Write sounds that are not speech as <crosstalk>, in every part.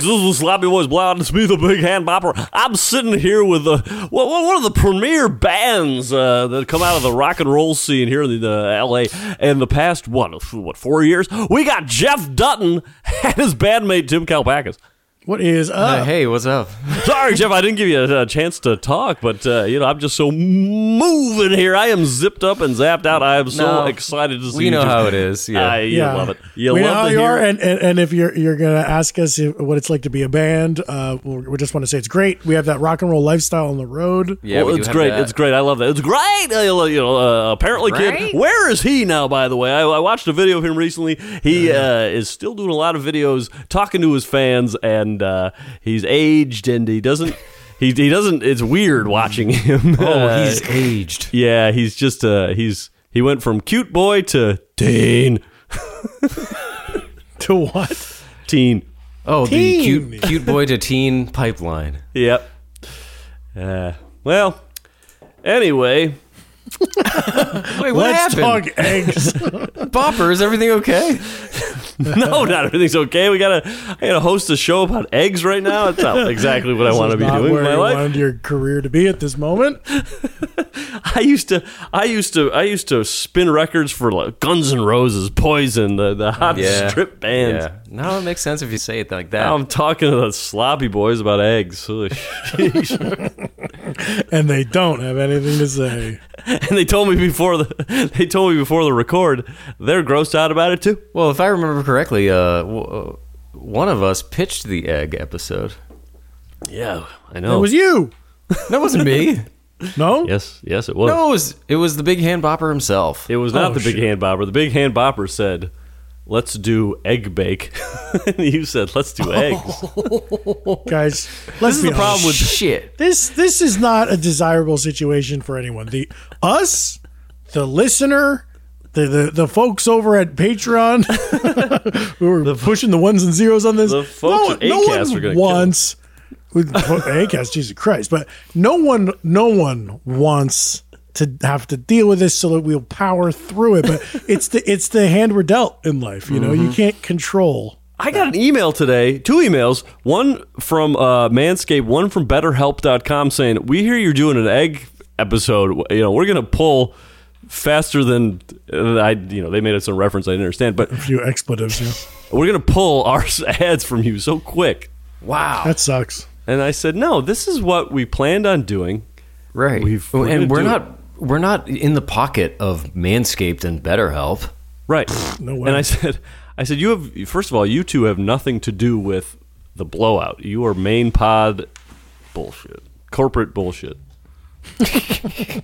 Folks, this is Sloppy Boys Blood and Smith, the Big Hand Bopper. I'm sitting here with the, well, one of the premier bands uh, that come out of the rock and roll scene here in the, LA in the past, what, what, four years? We got Jeff Dutton <laughs> and his bandmate Tim Kalpakis. What is Uh, up? hey, what's up? <laughs> Sorry, Jeff, I didn't give you a, a chance to talk, but uh, you know I'm just so moving here. I am zipped up and zapped out. I am so No, excited to see. We you know just- how it is. <laughs> Yeah. Ah, you love it. You we know love how to you hear are, and, and, and if you're you're gonna ask us if, what it's like to be a band, uh, we we just want to say it's great. We have that rock and roll lifestyle on the road. yeah, well, we it's great. that. It's great. I love that. It's great. Uh, you know, uh, apparently, kid. Where is he now? By the way, I, I watched a video of him recently. He uh, is still doing a lot of videos, talking to his fans, and uh, he's aged, and he doesn't. He, he doesn't. It's weird watching him. <laughs> Oh, Uh, he's aged. yeah. He's just. Uh, he's he went from cute boy to teen. To what? Teen. Oh, the cute cute boy to teen pipeline. Yep. Uh, well. Anyway. <laughs> Wait, what Let's happened? talk eggs. <laughs> Bopper, is everything okay? <laughs> No, not everything's okay. We gotta, I gotta host a show about eggs right now. It's not exactly what I want to be doing where in my you life. wanted your career to be at this moment. I used to, I used to, I used to spin records for like Guns N' Roses, Poison, the the hot Yeah. strip bands. Yeah. No, it makes sense if you say it like that. Now I'm talking to the sloppy boys about eggs, sheesh. And they don't have anything to say. <laughs> and they told me before the, <laughs> they told me before the record, they're grossed out about it too. well, if I remember correctly, uh, w- uh, one of us pitched the egg episode. Yeah, I know. It was you. That wasn't me. No? yes, yes, it was. no, it was it was the big hand bopper himself. It was not Oh, the big shit. hand bopper. The big hand bopper said, "Let's do egg bake." <laughs> you said, "Let's do eggs." <laughs> Guys, let's this is be the problem with- shit. this this is not a desirable situation for anyone. The us, the listener, the the, the folks over at Patreon <laughs> who are pushing the ones and zeros on this. the folks at no one are wants with Acast, Jesus Christ, but no one no one wants to have to deal with this so that we'll power through it. But <laughs> it's the it's the hand we're dealt in life. You know, Mm-hmm. you can't control. I got an email today, two emails, one from uh, Manscaped, one from BetterHelp.com, saying, "We hear you're doing an egg episode. You know, we're gonna pull." Faster than uh, I, you know, they made it some reference I didn't understand, but A few expletives. Yeah. <laughs> we're gonna pull our ads from you so quick. Wow. That sucks. And I said, no, this is what we planned on doing. right. We've- we're and we're do not we're not in the pocket of Manscaped and BetterHelp. Right. No way. And I said, I said, you have first of all, you two have nothing to do with the blowout. You are main pod bullshit, corporate bullshit. <laughs>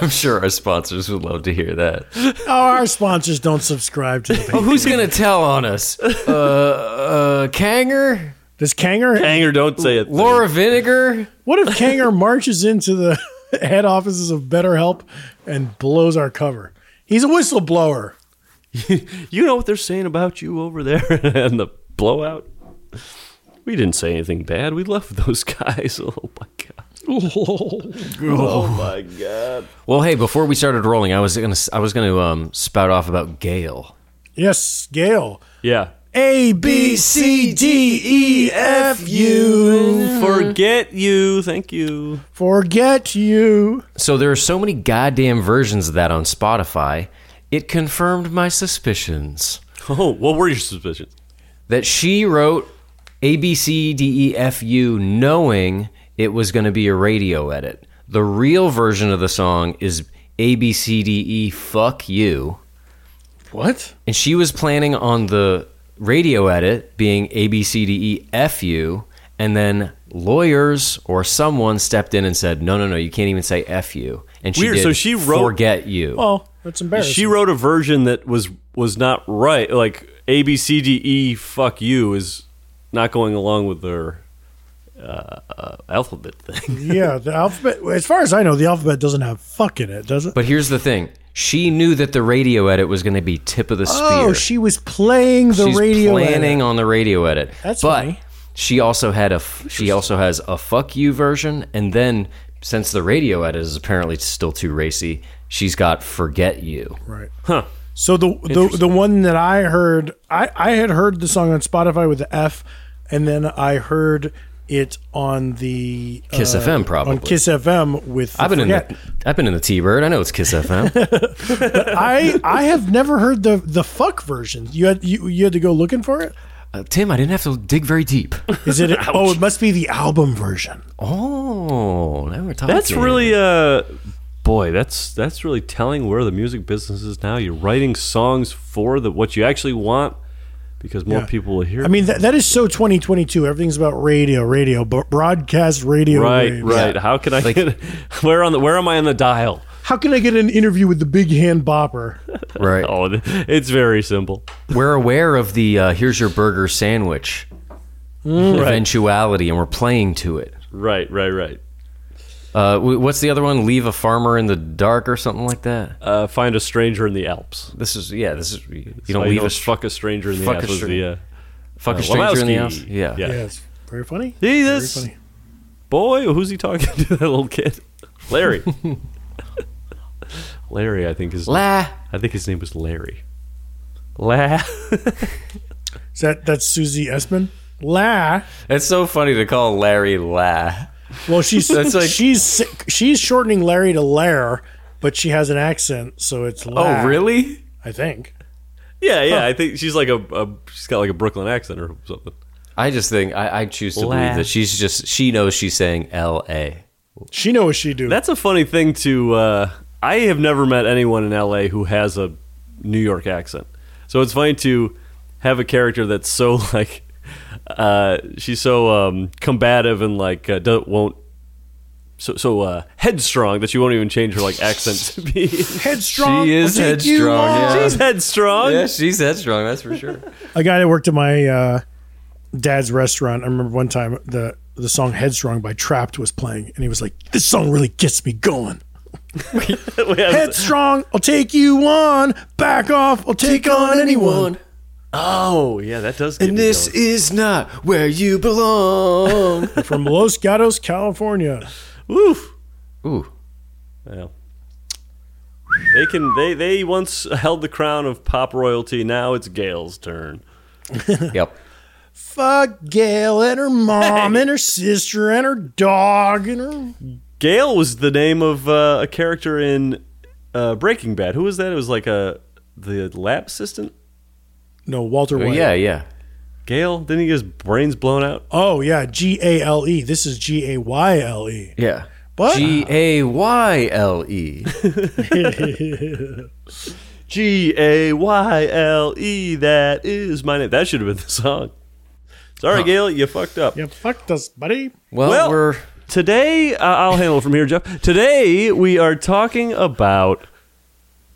I'm sure our sponsors would love to hear that. Oh, our sponsors don't subscribe to the. Oh, who's gonna tell on us? <laughs> Uh, uh, Kanger, Does Kanger? Anger, don't say it. Laura Vinegar. What if Kanger marches into the <laughs> head offices of BetterHelp and blows our cover? He's a whistleblower. <laughs> You know what they're saying about you over there <laughs> and the blowout. We didn't say anything bad. We love those guys. Oh my god. Oh my god. Well, hey, before we started rolling, I was gonna I was gonna um, spout off about Gayle. Yes, Gayle. Yeah. A B C D E F U. Forget you. Thank you. Forget you. So there are so many goddamn versions of that on Spotify. It confirmed my suspicions Oh, what were your suspicions? that she wrote A B C D E F U knowing it was going to be a radio edit. The real version of the song is A B C D E fuck you. What? And she was planning on the radio edit being A B C D E F U, and then lawyers or someone stepped in and said, "No, no, no, you can't even say F you." And she Weird, did so she wrote- "Forget you." Oh, that's embarrassing. She wrote a version that was was not right. Like A B C D E fuck you is not going along with their uh, uh, alphabet thing. yeah, the alphabet. As far as I know, the alphabet doesn't have fuck in it, does it? But here's the thing: she knew that the radio edit was going to be tip of the oh, spear. oh, she was playing the She's radio. planning edit. on the radio edit. That's but funny. she also had a she also has a fuck you version, and then since the radio edit is apparently still too racy, she's got forget you. Right. Huh. So the the the one that I heard, I I had heard the song on Spotify with the F, and then I heard it on the Kiss uh, FM probably. on Kiss FM with. I've been Forget. in the I've been in the T Bird. I know it's Kiss FM. <laughs> I I have never heard the the fuck version. You had you you had to go looking for it. uh, Tim, I didn't have to dig very deep. Is it? <laughs> oh, it must be the album version. Oh, now we're talking. That's really uh boy, that's that's really telling where the music business is now. You're writing songs for the what you actually want because more Yeah. people will hear. I mean, that, that is so 2022. Everything's about radio, radio, b- broadcast radio. right, waves. right. How can I get <laughs> where on the where am I on the dial? How can I get an interview with the big hand bopper? <laughs> right. Oh, it's very simple. We're aware of the uh, here's your burger sandwich eventuality, and we're playing to it. Right, right, right. Uh, what's the other one? Leave a farmer in the dark or something like that. Uh, find a stranger in the Alps. This is yeah. This is you So don't I leave know a fuck a stranger in the fuck Alps. was stra- the, uh, fuck uh, a stranger in the house. Wamowski. Yeah. Yeah. Yeah, it's very funny. See Very funny. boy? Who's he talking <laughs> to? That little kid, Larry. <laughs> Larry, I think is La. I think his name was Larry. La. Is that that's Susie Essman? La. It's so funny to call Larry La. Well, she's <laughs> That's like- she's she's shortening Larry to Lair, but she has an accent, so it's La. Oh, really? I think. yeah, yeah. I think she's like a, a she's got like a Brooklyn accent or something. I just think I, I choose to La. believe that she's just she knows she's saying L A. She knows what she do. That's a funny thing to. Uh, I have never met anyone in LA who has a New York accent, so it's funny to have a character that's so <laughs> like. Uh, she's so um, combative and like uh, do, won't so so uh, headstrong that she won't even change her like accent to be. <laughs> headstrong. She is will take you headstrong, yeah. She's headstrong. Yeah, she's headstrong. That's for sure. A guy that worked at my uh, dad's restaurant. I remember one time the the song "Headstrong" by Trapt was playing, and he was like, "This song really gets me going." <laughs> Headstrong, I'll take you on. Back off, I'll take, on anyone. Oh yeah, that does. And this going. is not where you belong. <laughs> From Los Gatos, California. Oof. Ooh. Well, they can. They they once held the crown of pop royalty. Now it's Gayle's turn. <laughs> Yep. Fuck Gayle and her mom and her sister and her dog and her. Gale was the name of uh, a character in uh, Breaking Bad. Who was that? It was like a the lab assistant. No, Walter Oh, White. yeah, yeah. Gale didn't he get his brains blown out? Oh yeah, G A L E. This is G A Y L E. Yeah. What? G A Y L E. <laughs> G A Y L E. That is my name. That should have been the song. Sorry, Gayle, you fucked up. You fucked us, buddy. Well, Well- we're Today, uh, I'll handle it from here, Jeff. Today, we are talking about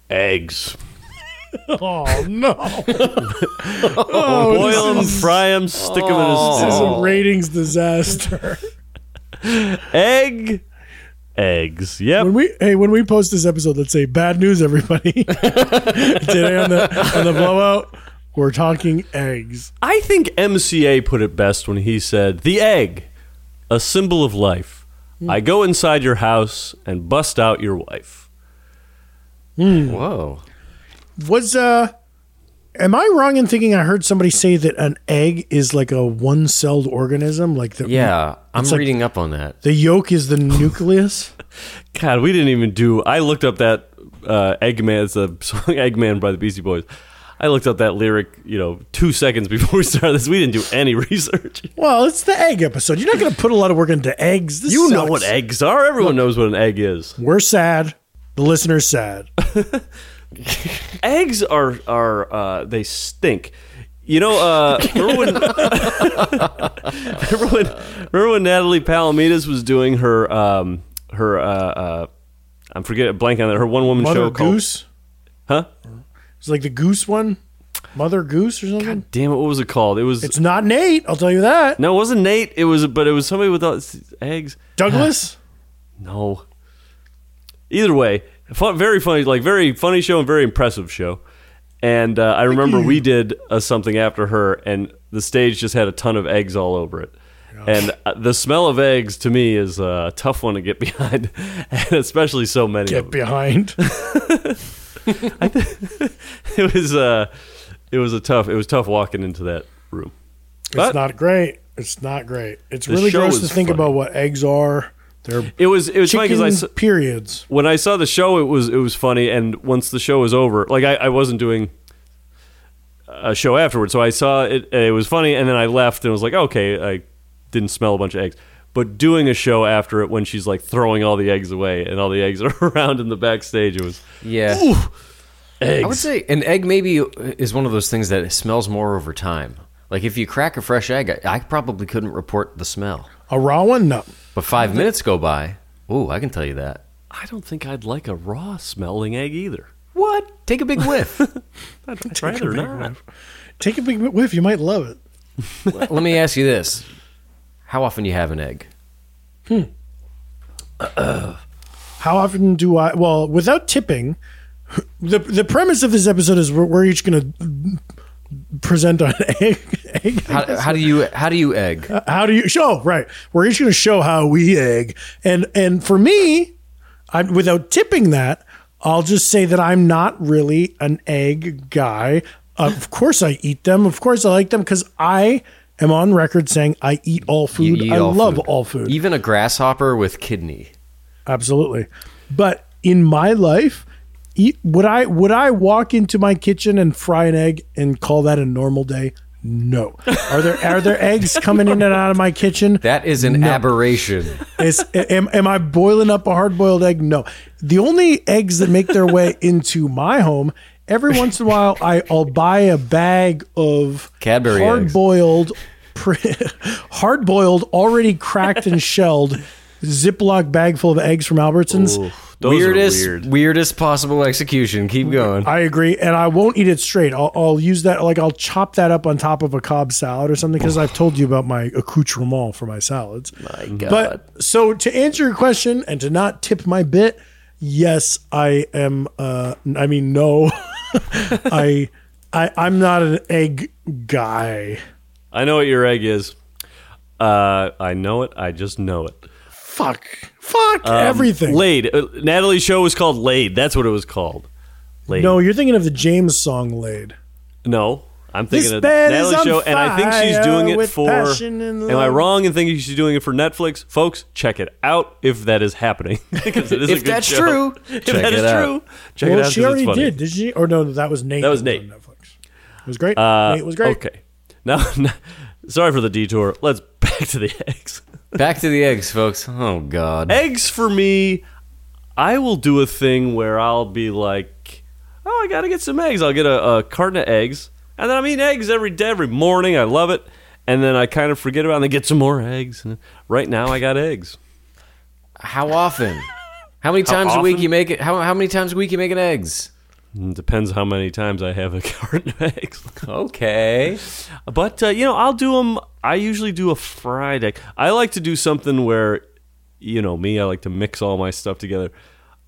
eggs. <laughs> Oh no! <laughs> Oh, Boil them, fry them, stick them This is in a ratings disaster. <laughs> egg. Eggs. Yep. When we hey, when we post this episode, let's say bad news, everybody. Today on the on the blowout, we're talking eggs. I think MCA put it best when he said, "The egg, a symbol of life. I go inside your house and bust out your wife." Hmm. whoa. Was uh, am I wrong in thinking I heard somebody say that an egg is like a one-celled organism? Like the Yeah, I'm like- reading up on that. the yolk is the nucleus. <laughs> God, we didn't even do. I looked up that uh, Eggman, it's a song <laughs> "Eggman" by the Beastie Boys. I looked up that lyric, you know, two seconds before we started this. We didn't do any <laughs> research. Well, it's the egg episode. You're not going to put a lot of work into eggs. This You know what eggs are. Everyone knows what an egg is. We're sad. The listener's sad. <laughs> Eggs are are uh, they stink. You know, uh, remember when, <laughs> remember when remember when Natalie Palamides was doing her um, her uh, uh, I'm forgetting blank on that her one woman show called Goose. huh? It's like the goose one. Mother Goose or something. God Damn it, what was it called? It was It's not Nate. I'll tell you that. no, it wasn't Nate. It was but it was somebody with eggs. Douglas. <sighs> No. Either way, fun, very funny, like very funny show and very impressive show. And uh, I remember we did uh, something after her, and the stage just had a ton of eggs all over it. And uh, the smell of eggs to me is a tough one to get <laughs> behind, and especially so many Get of them. behind. <laughs> <laughs> it was uh, it was a tough. It was tough walking into that room. It's not great. It's not great. It's really gross to think funny. about what eggs are. They're It was it was funny because I s- periods. when I saw the show, it was it was funny, and once the show was over, like I, I wasn't doing a show afterwards, so I saw it. and It was funny, and then I left and was like, okay, I didn't smell a bunch of eggs. But doing a show after it, when she's like throwing all the eggs away and all the eggs are <laughs> around in the backstage, it was Yeah. eggs. I would say an egg maybe is one of those things that smells more over time. Like if you crack a fresh egg, I I probably couldn't report the smell. A raw one? No. But five minutes go by. Ooh, I can tell you that. I don't think I'd like a raw smelling egg either. What? Take a big whiff. <laughs> I'd rather not. Take a big whiff. You might love it. Let me ask you this: How often do you have an egg? Hmm. How often do I? Well, without tipping, the the premise of this episode is we're, we're each going to present on <laughs> egg. egg How, how do you how do you egg? Uh, how do you show right we're each going to show how we egg and and for me i without tipping that i'll just say that i'm not really an egg guy of course i eat them of course i like them because i am on record saying i eat all food eat i all love food. all food Even a grasshopper with kidney. absolutely but in my life eat, would i would i walk into my kitchen and fry an egg and call that a normal day no are there are there <laughs> eggs coming in and out of my kitchen That is an aberration. Is am, am I boiling up a hard boiled egg? No. The only eggs that make their way into my home, every once in a while, I, I'll buy a bag of Cadbury hard boiled <laughs> hard boiled, already cracked and <laughs> shelled Ziploc bag full of eggs from Albertsons. Ooh, those weirdest are weird. weirdest possible execution. Keep going. I agree, and I won't eat it straight. I'll, I'll use that, like I'll chop that up on top of a Cobb salad or something, because I've told you about my accoutrement for my salads. My God. But so to answer your question and to not tip my bit, yes, I am. Uh, I mean, no, <laughs> I, I, I'm not an egg guy. I know what your egg is. Uh, I know it. I just know it. Fuck, fuck everything. Laid. Uh, Natalie's show was called Laid. That's what it was called. Laid. no, you're thinking of the James song "Laid." No, I'm thinking This of bed is Natalie's show, and I think she's doing it for. Am I wrong in thinking she's doing it for Netflix, folks? Check it out if that is happening. <laughs> because it is a If good that's show. true, <laughs> if check that it is out. true, check it out. she 'cause already it's funny. did, did she? Or no, that was Nate. That was on Nate. Netflix. It was great. Uh, Nate was great. Okay, now, <laughs> sorry for the detour. Let's back to the eggs. Back to the eggs, folks. Oh God. eggs for me, I will do a thing where I'll be like, "Oh, I gotta get some eggs." I'll get a, a carton of eggs, and then I'm eating eggs every day, every morning. I love it, and then I kind of forget about, it and then get some more eggs. And right now, I got eggs. How often? How many times a week often? you make it? How, how many times a week you making eggs? It depends how many times I have a carton of eggs. Okay. But uh, you know, I'll do them. I usually do a fried egg. I like to do something where, you know, me. I like to mix all my stuff together.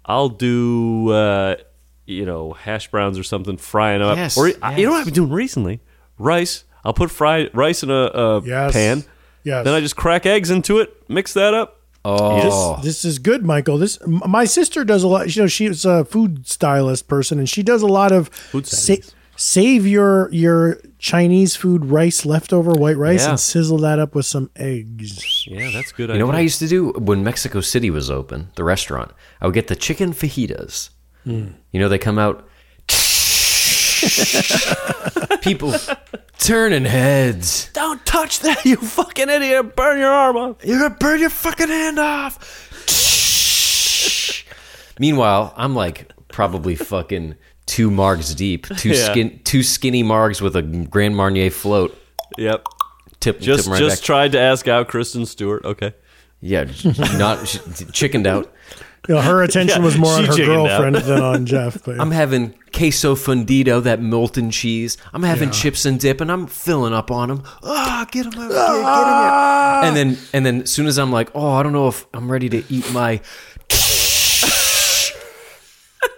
I'll do, uh, you know, hash browns or something, frying them Yes, up. Or I- you know what. I've been doing recently? Rice. I'll put fried rice in a, a Yes. pan. Yes. Then I just crack eggs into it, mix that up. Oh. This, this is good, Michael. This my sister does a lot. You know, she's a food stylist person, and she does a lot of Food sa- save your your Chinese food rice, leftover white rice, Yeah. and sizzle that up with some eggs. Yeah, that's good. You know what I used to do when Mexico City was open, the restaurant? I would get the chicken fajitas. Hmm. You know, they come out. <laughs> People turning heads. Don't touch that, you fucking idiot! Burn your arm off. You're gonna burn your fucking hand off. <laughs> Meanwhile, I'm like probably fucking two margs deep, two Yeah. skin, two skinny margs with a Grand Marnier float. Yep. Tip, Just tip right just back. tried to ask out Kristen Stewart. Okay. yeah, <laughs> not she, chickened out. You know, her attention Yeah, was more on her girlfriend than on <laughs> Jeff. But I'm having queso fundido, that molten cheese. I'm having chips and dip, and I'm filling up on them. Ah, get them out, get, get 'em out. And then, and then, as soon as I'm like, oh, I don't know if I'm ready to eat my <laughs>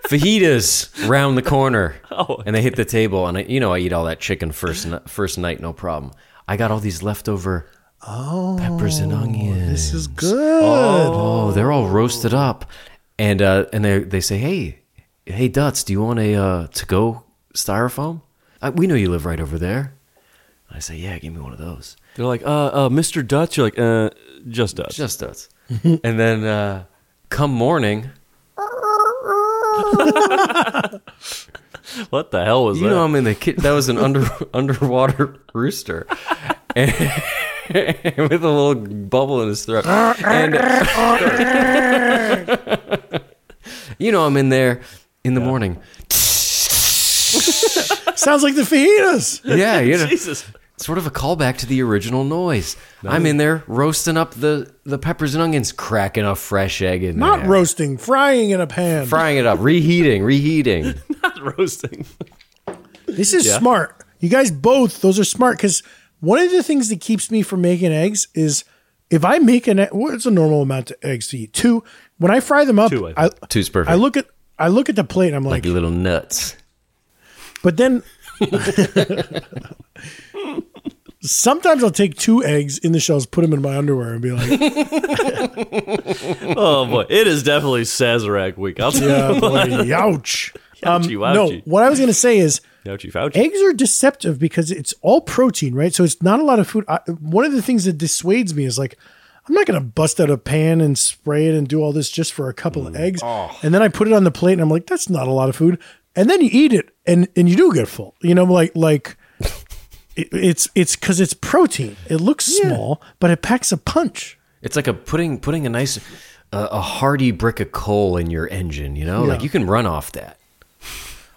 fajitas round the corner, <laughs> Oh. and they hit the table, and I, you know, I eat all that chicken first, first night, no problem. I got all these leftover peppers and onions. this is good. Oh, they're all roasted up, and uh, and they they say, hey, hey, Duts, do you want a uh, to go styrofoam? Uh, we know you live right over there. I say, yeah, give me one of those. They're like, uh, uh, Mr. Dutch. You're like, uh, just Dutch. Just does. <laughs> and then uh, come morning, <laughs> what the hell was you that? know I'm in the kit. That was an under <laughs> underwater rooster, and, <laughs> with a little bubble in his throat. And <laughs> you know I'm in there in the morning. <laughs> Sounds like the fajitas. Yeah, you know, Jesus. sort of a callback to the original noise. I'm in there roasting up the the peppers and onions, cracking a fresh egg in Not there, roasting, frying in a pan. frying it up, reheating, reheating. Not roasting. This is Yeah. smart. You guys both, those are smart because one of the things that keeps me from making eggs is if I make an egg, what's a normal amount of eggs to eat? Two. When I fry them up, Two, I I. Two's perfect. I look at I look at the plate and I'm like, like little nuts. but then <laughs> sometimes I'll take two eggs in the shells, put them in my underwear, and be like, <laughs> Oh boy, it is definitely Sazerac week. I'll tell yeah, you. boy, ouch. Um, Ouchie, no, what I was going to say is <laughs> Ouchie, Fauci. eggs are deceptive because it's all protein, right? So it's not a lot of food. I, one of the things that dissuades me is like, I'm not going to bust out a pan and spray it and do all this just for a couple Mm. of eggs. Oh. And then I put it on the plate and I'm like, that's not a lot of food. And then you eat it and, and you do get full, you know, like, like <laughs> it, it's, it's cause it's protein. It looks small, but it packs a punch. It's like a putting putting a nice uh, a hearty brick of coal in your engine. You know, like you can run off that.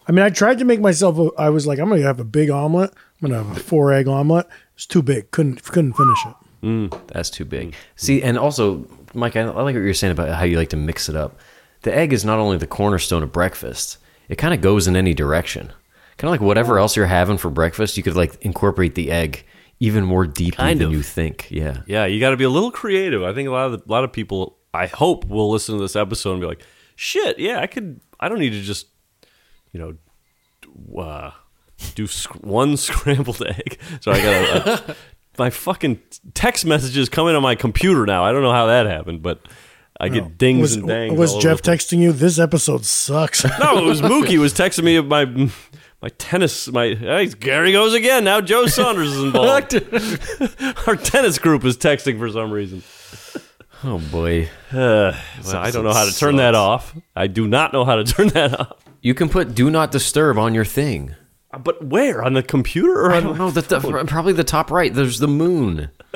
I mean, I tried to make myself, a, I was like, I'm going to have a big omelet. I'm going to have a four egg omelet. It's too big. Couldn't, couldn't finish it. Mm, that's too big. See, and also, Mike, I, I like what you're saying about how you like to mix it up. The egg is not only the cornerstone of breakfast; it kind of goes in any direction. Kind of like whatever else you're having for breakfast, you could like incorporate the egg even more deeply Kind than of. you think. Yeah. Yeah, you got to be a little creative. I think a lot of the, a lot of people, I hope, will listen to this episode and be like, "Shit, yeah, I could. I don't need to just, you know, uh, do sc- one <laughs> scrambled egg." So I got uh, <laughs> my fucking text messages coming on my computer now. I don't know how that happened, but I get dings Was, and dangs. was all Jeff the texting you? This episode sucks. <laughs> No, it was Mookie was texting me my my tennis. My hey, Gary goes again. Now Joe Saunders is involved. Our tennis group is texting for some reason. Oh boy. Uh, well, I don't know how to turn that off. I do not know how to turn that off. You can put "Do Not Disturb" on your thing. But where on the computer or I don't know. The, the, probably the top right. There's the moon. <laughs>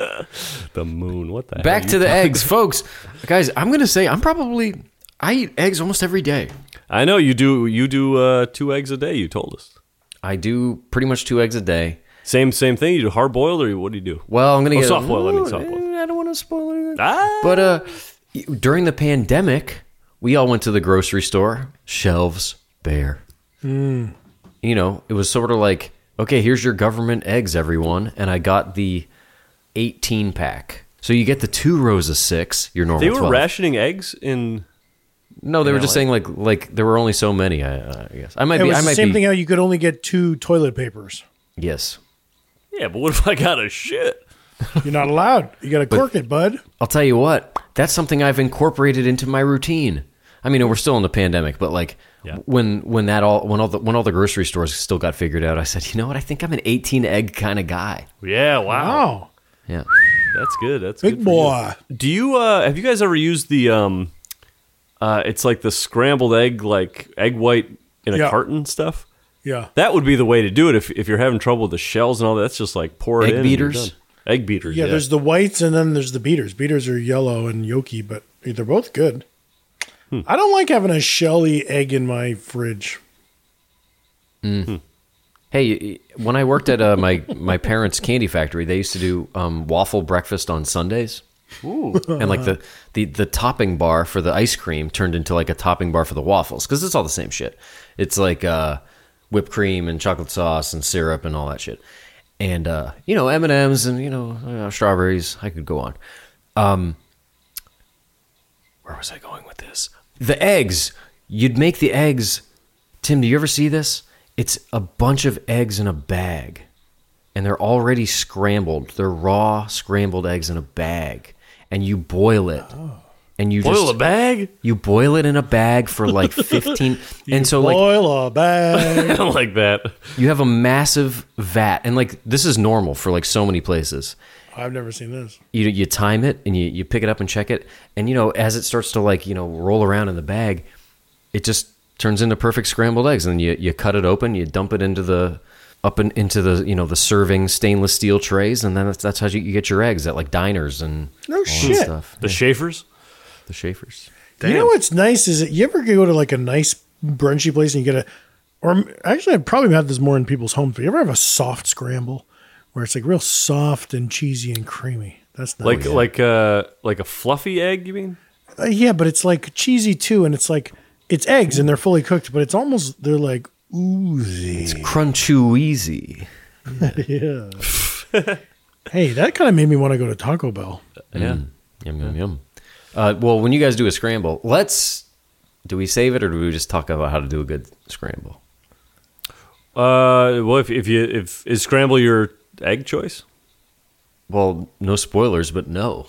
the moon? What the Back to the eggs, folks. Guys, I'm gonna say I'm probably I eat eggs almost every day. I know you do. You do uh, two eggs a day. You told us. I do pretty much two eggs a day. Same same thing. You do hard boiled or what do you do? Well, I'm gonna Oh, get soft boiled, I mean, soft boiled. Eh, I don't want to spoil it. Ah, But uh, during the pandemic, we all went to the grocery store. Shelves bare. Hmm. You know, it was sort of like, okay, here's your government eggs, everyone, and I got the 18 pack. So you get the two rows of six. Your normal. they were 12. rationing eggs in. No, they were in just LA. saying like like there were only so many. I, uh, I guess I might It be. was I the might same be. thing how you could only get two toilet papers. Yes. Yeah, but what if I got a shit? You're not allowed. You got <laughs> to cork it, bud. I'll tell you what, that's something I've incorporated into my routine. I mean, we're still in the pandemic, but like Yeah. when when that all when all the when all the grocery stores still got figured out, I said, you know what? I think I'm an 18 egg kind of guy. Yeah, wow. Wow. Yeah. That's good. That's Big good for you. boy. Do you uh have you guys ever used the um uh it's like the scrambled egg like egg white in a Yeah. carton stuff? Yeah. That would be the way to do it if if you're having trouble with the shells and all that. That's just like pour it Egg in. and you're beaters? done. Egg beaters. Yeah, Yeah, there's the whites and then there's the beaters. Beaters are yellow and yolky, but they're both good. Hmm. I don't like having a shelly egg in my fridge. Hey, when I worked at uh, my my parents' candy factory, they used to do um, waffle breakfast on Sundays. and like the, the the topping bar for the ice cream turned into like a topping bar for the waffles because it's all the same shit. It's like uh, whipped cream and chocolate sauce and syrup and all that shit, and uh, you know M and M's and you know uh, strawberries. I could go on. Um, where was I going with this? The eggs. You'd make the eggs. Tim, do you ever see this? It's a bunch of eggs in a bag, and they're already scrambled. They're raw scrambled eggs in a bag, and you boil it oh. and you Boil just a bag? you boil it in a bag for like <laughs> 15 and so like Boil a bag. <laughs> I don't like that. <laughs> you have a massive vat and like this is normal for like so many places I've never seen this. you you time it and you, you pick it up and check it and you know as it starts to like you know roll around in the bag it just turns into perfect scrambled eggs and you, you cut it open you dump it into the up in, into the you know the serving stainless steel trays and then that's, that's how you, you get your eggs at like diners and No all that shit. stuff The Schaefer's? the Schaefer's You know what's nice is that you ever go to like a nice brunchy place and you get a, or actually I've probably had this more in people's homes. But you ever have a soft scramble where it's like real soft and cheesy and creamy? That's nice. Like like uh like a fluffy egg, you mean? Uh, yeah, but it's like cheesy too, and it's like it's eggs and they're fully cooked, but it's almost they're like oozy. It's crunchy easy. <laughs> yeah. hey, that kind of made me want to go to Taco Bell. Yeah. Yum yum yum. Uh, well, when you guys do a scramble, let's do we save it or do we just talk about how to do a good scramble? Uh well if if you if is scramble your egg choice? Well, no spoilers, but no.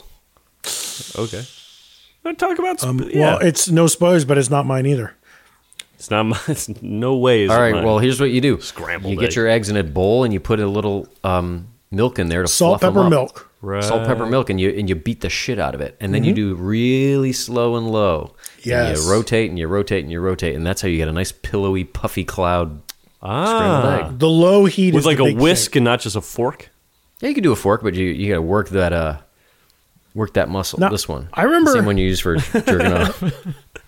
Okay. Let's talk about sp- Um, yeah. Well, it's no spoilers, but it's not mine either. it's not mine. <laughs> it's no way is All it mine. Well, here's what you do: Scrambled You get egg. your eggs in a bowl and you put a little um, milk in there to Salt, fluff 'em pepper, up. milk. Right. Salt, pepper, milk, and you and you beat the shit out of it, and then you do really slow and low. And Yes. you rotate and you rotate and you rotate, and that's how you get a nice pillowy, puffy cloud scrambled ah. egg. The low heat With is like the a big whisk thing. and not just a fork? Yeah, you can do a fork, but you you got to work that uh work that muscle. Now, this one, I remember- the same one you use for jerking off. <laughs>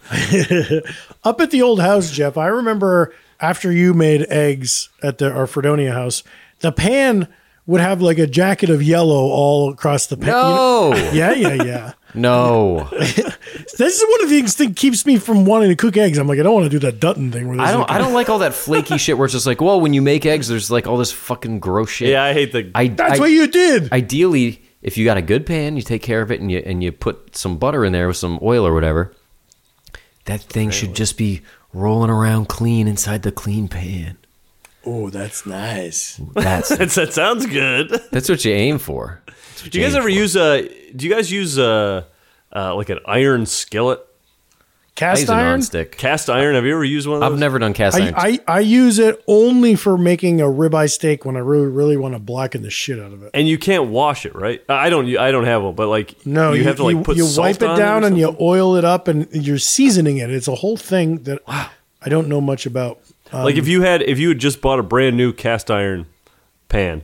<laughs> Up at the old house, Jeff, I remember after you made eggs at the our Fredonia house, the pan would have like a jacket of yellow all across the pan. No, <laughs> Yeah, yeah, yeah. no, <laughs> this is one of the things that keeps me from wanting to cook eggs. I'm like, I don't want to do that Dutton thing where I don't. like I don't like all that flaky <laughs> shit where it's just like, well, when you make eggs, there's like all this fucking gross shit. Yeah, I hate the I, That's I- what you did. ideally if you got a good pan you take care of it and you and you put some butter in there with some oil or whatever that thing should just be rolling around clean inside the clean pan oh, that's nice. that's <laughs> That's, that sounds good. that's what you aim for Do you guys ever for. use a? Do you guys use a uh, like an iron skillet, Cast iron. nonstick cast iron? Have you ever used one of those? I've never done cast iron I, I, I use it only for making a ribeye steak when I really really want to blacken the shit out of it. and you can't wash it, right? I don't. I don't have one, but like No, you, have to like put you salt wipe it on down or and you oil it up and you're seasoning it. It's a whole thing that I don't know much about. Um, like if you had if you had just bought a brand new cast iron pan,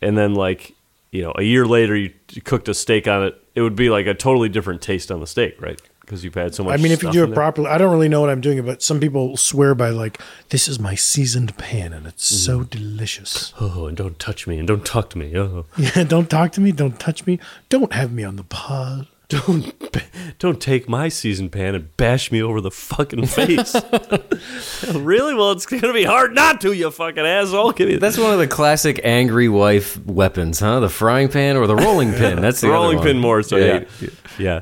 and then like you know a year later you cooked a steak on it, it would be like a totally different taste on the steak, right? Because you've had so much. I mean, if you do it properly, I don't really know what I'm doing, but some people swear by like this is my seasoned pan and it's so Mm-hmm. delicious. Oh, and don't touch me, and don't talk to me. Oh, <laughs> Yeah, don't talk to me, don't touch me, don't have me on the pod. Don't don't take my seasoned pan and bash me over the fucking face. <laughs> really? Well, it's gonna be hard not to, you fucking asshole. Give me that's one of the classic angry wife weapons huh the frying pan or the rolling pin <laughs> that's the the other rolling one. pin more. So yeah. yeah, yeah.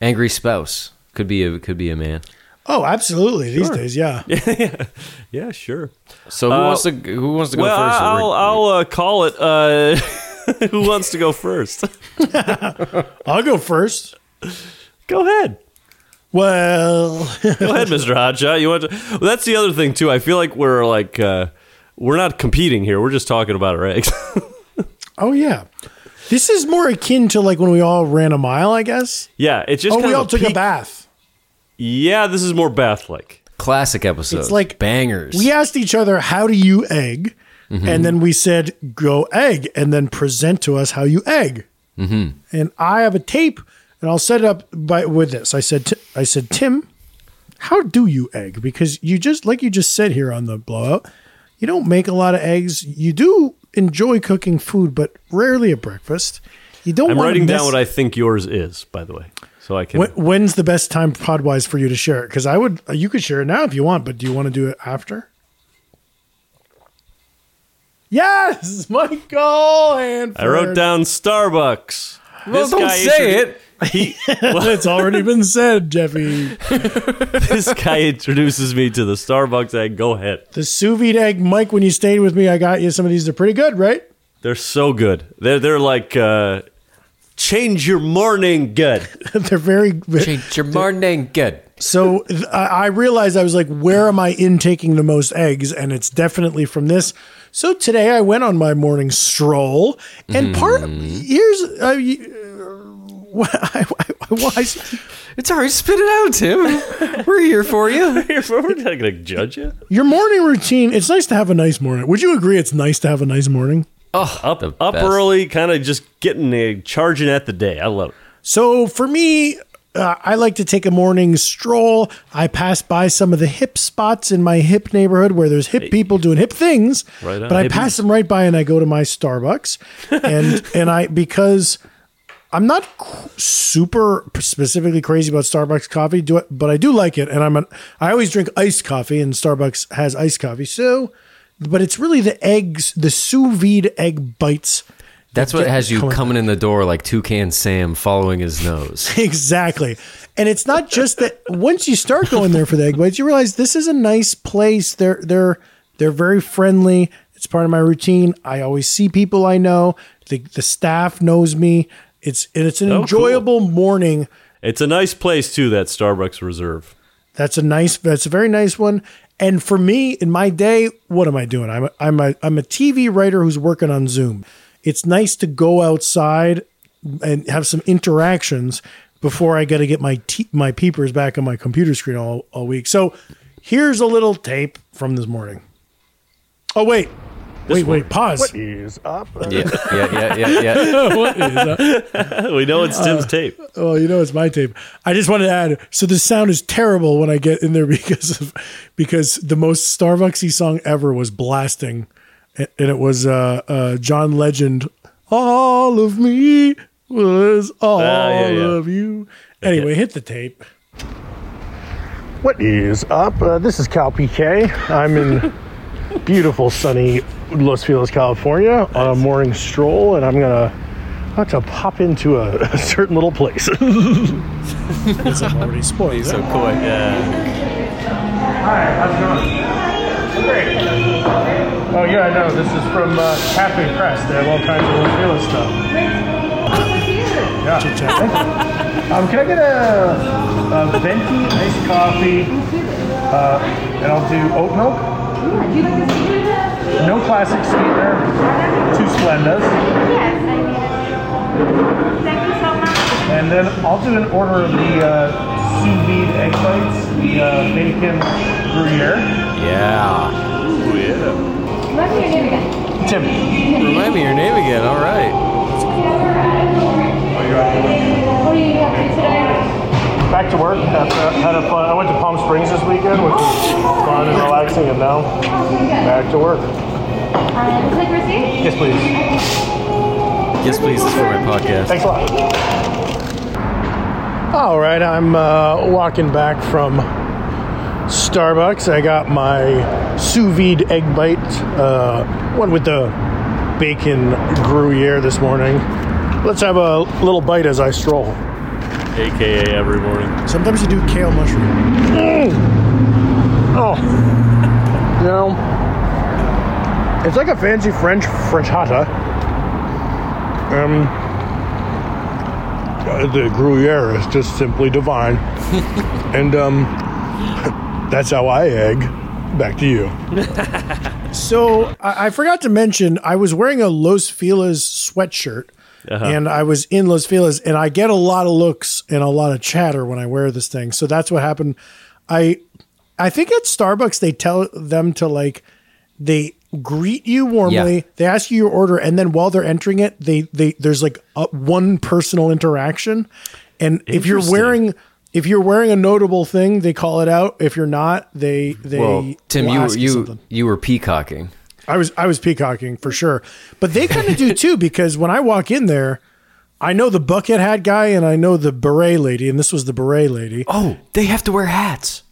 angry spouse could be a could be a man Oh, absolutely. These days, <laughs> yeah. Yeah, sure. so who Uh, wants to who wants to go well, first I'll, I'll uh, call it. Uh, <laughs> who wants to go first? <laughs> I'll go first. go ahead. Well, <laughs> Go ahead, Mr. Hotshot. You want to? Well, that's the other thing too. I feel like we're like uh, we're not competing here. We're just talking about our eggs. oh yeah. This is more akin to like when we all ran a mile, I guess. yeah, it's just Oh, kind we of all took a bath. Yeah, this is more bath like. classic episodes It's like bangers We asked each other, "How do you egg?" Mm-hmm. And then we said, "Go egg," and then present to us how you egg. Mm-hmm. And I have a tape, and I'll set it up by with this. I said, "Ti- "I said, Tim, how do you egg? Because you just like you just said here on the blowout, you don't make a lot of eggs. You do enjoy cooking food, but rarely at breakfast. You don't. I'm writing down what I think yours is, by the way, so I can. When, when's the best time podwise for you to share it? Because I would, you could share it now if you want, but do you want to do it after? Yes, <laughs> Michael and I wrote down Starbucks. well, don't say it <laughs> He, <laughs> it's already been said, Jeffy. this guy introduces me to the Starbucks egg. Go ahead. The sous vide egg, Mike. When you stayed with me, I got you some of these. They're pretty good, right? They're so good. They're they're like uh, change your morning good. They're very. Change your morning. Good. So th- I I realized I was like, where am I intaking the most eggs? And it's definitely from this. So today I went on my morning stroll, and part here's uh, y- uh, I, I, I, It's all right. Spit it out, Tim. <laughs> We're here for you. We're not gonna judge you. your morning routine. It's nice to have a nice morning. Would you agree? It's nice to have a nice morning. Oh, Up up best. early, kind of just getting a charging at the day. I love it. So for me, uh, I like to take a morning stroll. I pass by some of the hip spots in my hip neighborhood where there's hip people doing hip things. Right on, but I hippies. pass them right by and I go to my Starbucks, <laughs> and and I because I'm not super specifically crazy about Starbucks coffee, do it, but I do like it, and I'm an, I always drink iced coffee, and Starbucks has iced coffee. So, but it's really the eggs, the sous vide egg bites. That's what has you coming- coming in the door like Toucan Sam following his nose. <laughs> Exactly. And it's not just that once you start going there for the egg bites, you realize this is a nice place. They're they're they're very friendly. It's part of my routine. I always see people I know. The the staff knows me. It's and it's an Oh, cool. enjoyable morning. It's a nice place too. That Starbucks Reserve. That's a nice that's a very nice one. And for me in my day, what am I doing? I'm a, I'm a I'm a TV writer who's working on Zoom. It's nice to go outside and have some interactions before I got to get my te- my peepers back on my computer screen all, all week. So here's a little tape from this morning. Oh wait. wait, wait, pause. is up? Yeah, yeah, yeah, yeah, yeah. <laughs> What is that? <laughs> we know it's Tim's uh, tape. Oh, you know it's my tape. I just wanted to add. So the sound is terrible when I get in there <laughs> because of because the most Starbucksy song ever was blasting, and and it was uh, uh, John Legend. All of me was all yeah, yeah. of you. Anyway, hit the tape. What is up? Uh, this is Cal PK. I'm in <laughs> beautiful sunny Los Feliz, California on a morning stroll, and I'm gonna have to pop into a, <laughs> a certain little place. <laughs> It's already spoiled. So coy. Hi, how's it going? Great. Oh yeah, I know. This is from uh, Cafe Press. They have all kinds of Los Feliz stuff. Yeah. Chit chat. Um, can I get a, a venti iced coffee? Uh, and I'll do oat milk. Do you like the sweetener? No classic sweetener. Two Splendas. Yes, I need it. Thank you so much. And then I'll do an order of the uh, sous vide egg bites, the uh, bacon gruyere. Yeah. Let me your name again. Tim. Remind me your name again. All right. What do you have to do today? Back to work. Had, had a fun. I went to Palm Springs this weekend, which was fun and relaxing, and now back to work. Um. Yes, please. Yes, please. This is for my podcast. Thanks a lot. All right, I'm uh, walking back from Starbucks. I got my sous vide egg bite, uh, one with the bacon Gruyere this morning. Let's have a little bite as I stroll. AKA every morning. Sometimes you do kale mushroom. Oh, you know, it's like a fancy French frittata. Um, uh, the Gruyere is just simply divine, <laughs> and um, that's how I egg. Back to you. <laughs> So I, I forgot to mention I was wearing a Los Feliz sweatshirt. Uh-huh. And I was in Los Feliz, and I get a lot of looks and a lot of chatter when I wear this thing. So that's what happened. I, I think at Starbucks they tell them to like, they greet you warmly. Yeah. They ask you your order, and then while they're entering it, they they there's like a, one personal interaction. And if you're wearing if you're wearing a notable thing, they call it out. If you're not, they they Well, Tim, you you something. you were peacocking. I was I was peacocking for sure, but they kind of do <laughs> too because when I walk in there, I know the bucket hat guy and I know the beret lady, and this was the beret lady. Oh, they have to wear hats.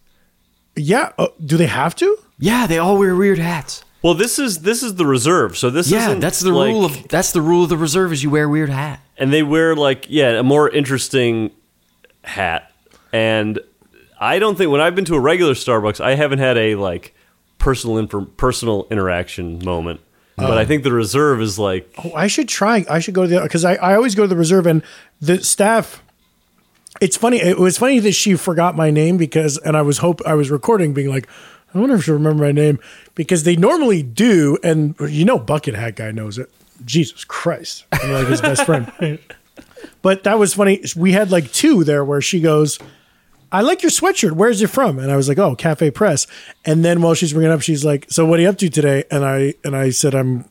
Yeah, uh, do they have to? Yeah, they all wear weird hats. Well, this is this is the reserve. So this Yeah, isn't that's the like- rule of that's the rule of the reserve is you wear a weird hat. and they wear like yeah a more interesting hat and i don't think when i've been to a regular starbucks i haven't had a like personal personal interaction moment but I oh. think the reserve is like Oh, I should try. I should go to the because I, I always go to the reserve and the staff. It's funny. It was funny that she forgot my name because, and I was hope I was recording, being like, I wonder if she'll remember my name because they normally do, and you know, bucket hat guy knows it. Jesus Christ, I'm like his best friend. <laughs> But that was funny. We had like two there where she goes, I like your sweatshirt. Where's it from? And I was like, oh, Cafe Press. And then while she's bringing it up, she's like, so what are you up to today? And I and I said, I'm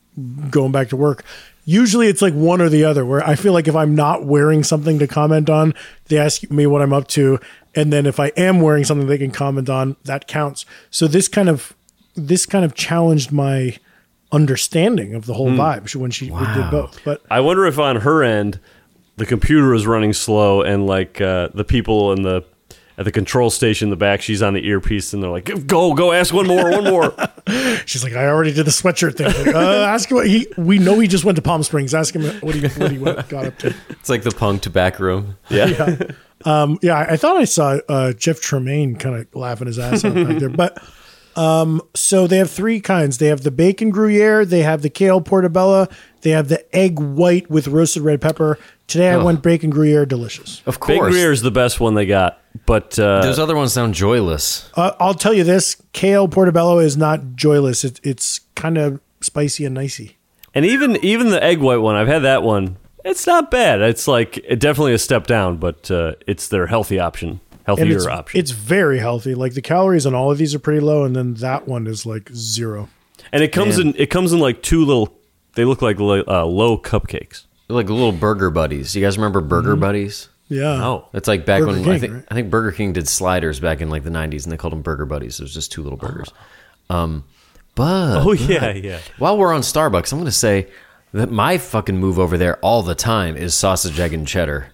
going back to work. Usually it's like one or the other. Where I feel like if I'm not wearing something to comment on, they ask me what I'm up to, and then if I am wearing something they can comment on, that counts. So this kind of this kind of challenged my understanding of the whole vibe when she did both. But I wonder if on her end the computer is running slow and like uh, the people in the at the control station in the back, she's on the earpiece and they're like, "Go, go, ask one more, one more." <laughs> She's like, I already did the sweatshirt thing. Like, uh, <laughs> ask him what he. We know he just went to Palm Springs. Ask him what he what he went, got up to. It's like the punked back room. <laughs> yeah. Um, yeah, I, I thought I saw uh, Jeff Tremaine kind of laughing his ass off back there. But um, so they have three kinds. They have the bacon Gruyere. They have the kale portobello. They have the egg white with roasted red pepper. Today I went bacon Gruyere, delicious. Of Big course. Gruyere is the best one they got, but uh, Those other ones sound joyless. Uh, I'll tell you this: kale portobello is not joyless. It, it's kind of spicy and nicey. and even even the egg white one, I've had that one. It's not bad. It's like it definitely a step down, but uh, it's their healthy option, And healthier it's, option. it's very healthy. Like the calories on all of these are pretty low, and then that one is like zero. and it comes in it comes in like two little. They look like li- uh, low cupcakes. They're like little burger buddies. You guys remember Burger Buddies? Yeah. Oh, It's like back Burger when I think right? I think Burger King did sliders back in like the '90s, and they called them Burger Buddies. It was just two little burgers. Um, but oh yeah, yeah. while we're on Starbucks, I'm going to say that my fucking move over there all the time is sausage, egg, and cheddar.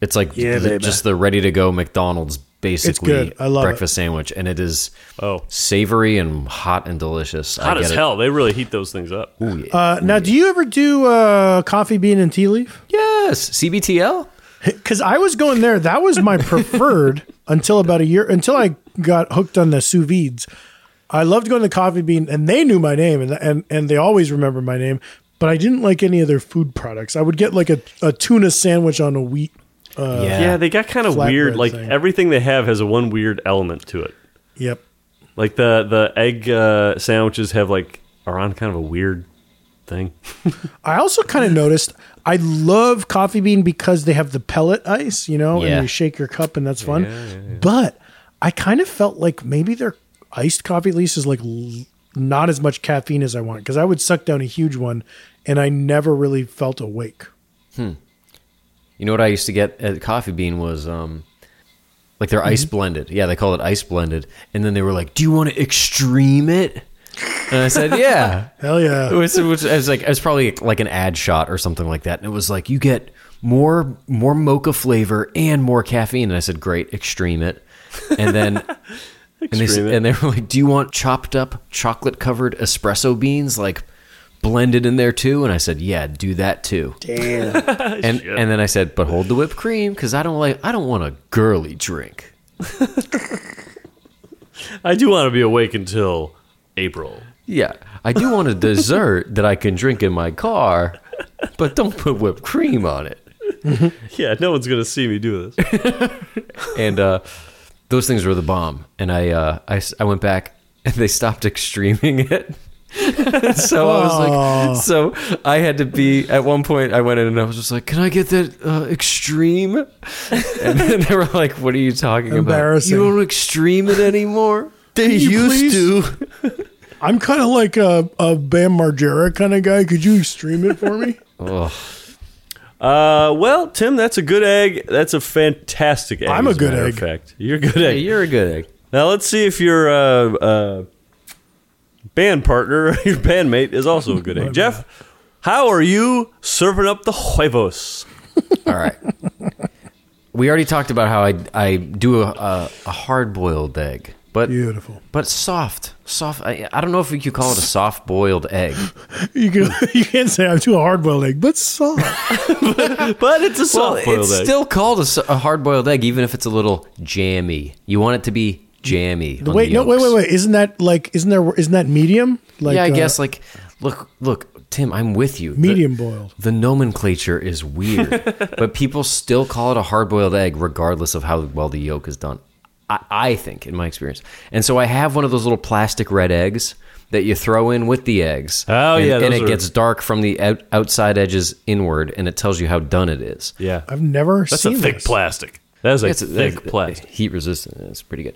It's like Yeah, the- just the ready to go McDonald's basically good. I love breakfast sandwich, and it is Oh. savory and hot and delicious. I Hot get as it. hell. They really heat those things up. Uh, now, do you ever do uh, coffee bean and tea leaf? Yes, CBTL. Because <laughs> I was going there. That was my preferred <laughs> until about a year until I got hooked on the sous vides. I loved going to Coffee Bean, and they knew my name, and and and they always remember my name. But I didn't like any of their food products. I would get like a, a tuna sandwich on a wheat. Yeah. Yeah, they got kind of weird. Like thing. everything they have has a one weird element to it. Yep. Like the the egg uh, sandwiches have like are on kind of a weird thing. <laughs> I also kind of noticed I love Coffee Bean because they have the pellet ice, you know, Yeah. and you shake your cup, and that's fun. But I kind of felt like maybe their iced coffee at least is like l- not as much caffeine as I want because I would suck down a huge one, and I never really felt awake. You know what I used to get at Coffee Bean was um, like their ice blended. Yeah, they call it ice blended. And then they were like, "Do you want to extreme it?" And I said, "Yeah." <laughs> Hell yeah! It was, it was, it was like it was probably like an ad shot or something like that. And it was like you get more more mocha flavor and more caffeine. And I said, "Great, extreme it." And then <laughs> and they Extreme s- it. and they were like, "Do you want chopped up chocolate covered espresso beans like blended in there too?" And I said, "Yeah, do that too." Damn. <laughs> And and then I said, "But hold the whipped cream because I don't like I don't want a girly drink." <laughs> I do want to be awake until April. Yeah, I do want a dessert <laughs> that I can drink in my car, but don't put whipped cream on it. Yeah, no one's gonna see me do this. and uh, those things were the bomb. And I, uh, I, s- I went back and they stopped extreming it. <laughs> so I was like, so I had to be at one point. I went in and I was just like, "Can I get that uh, extreme?" And then they were like, "What are you talking about? Embarrassing. You don't extreme it anymore." They you please? <laughs> I'm kind of like a, a Bam Margera kind of guy. Could you stream it for me? <laughs> Ugh. Uh, well, Tim, that's a good egg. That's a fantastic egg. I'm a as good matter egg. Of fact, you're a good Hey, egg. you're a good egg. Now let's see if your uh, uh, band partner, <laughs> your bandmate, is also a good egg. Jeff, how are you serving up the huevos? <laughs> All right. we already talked about how I I do a a, a hard boiled egg, but Beautiful. but soft, soft. I, I don't know if you could call it a soft boiled egg. <laughs> You can you can't say I'm too a hard boiled egg, but soft. But it's a Well, soft boiled it's egg. still called a, hard boiled egg, even if it's a little jammy. You want it to be jammy. on wait, the no, wait, wait, wait. Isn't that like isn't there isn't that medium? Like yeah, I uh, guess like look, look, Tim, I'm with you. The- Medium boiled. The nomenclature is weird, <laughs> but people still call it a hard boiled egg regardless of how well the yolk is done. I, I think, in my experience. And so I have one of those little plastic red eggs that you throw in with the eggs. Oh, and, yeah, and it are- gets dark from the out, outside edges inward, and it tells you how done it is. Yeah. I've never That's seen a thick this. plastic. That is a It's thick plastic. Heat resistant. It's pretty good.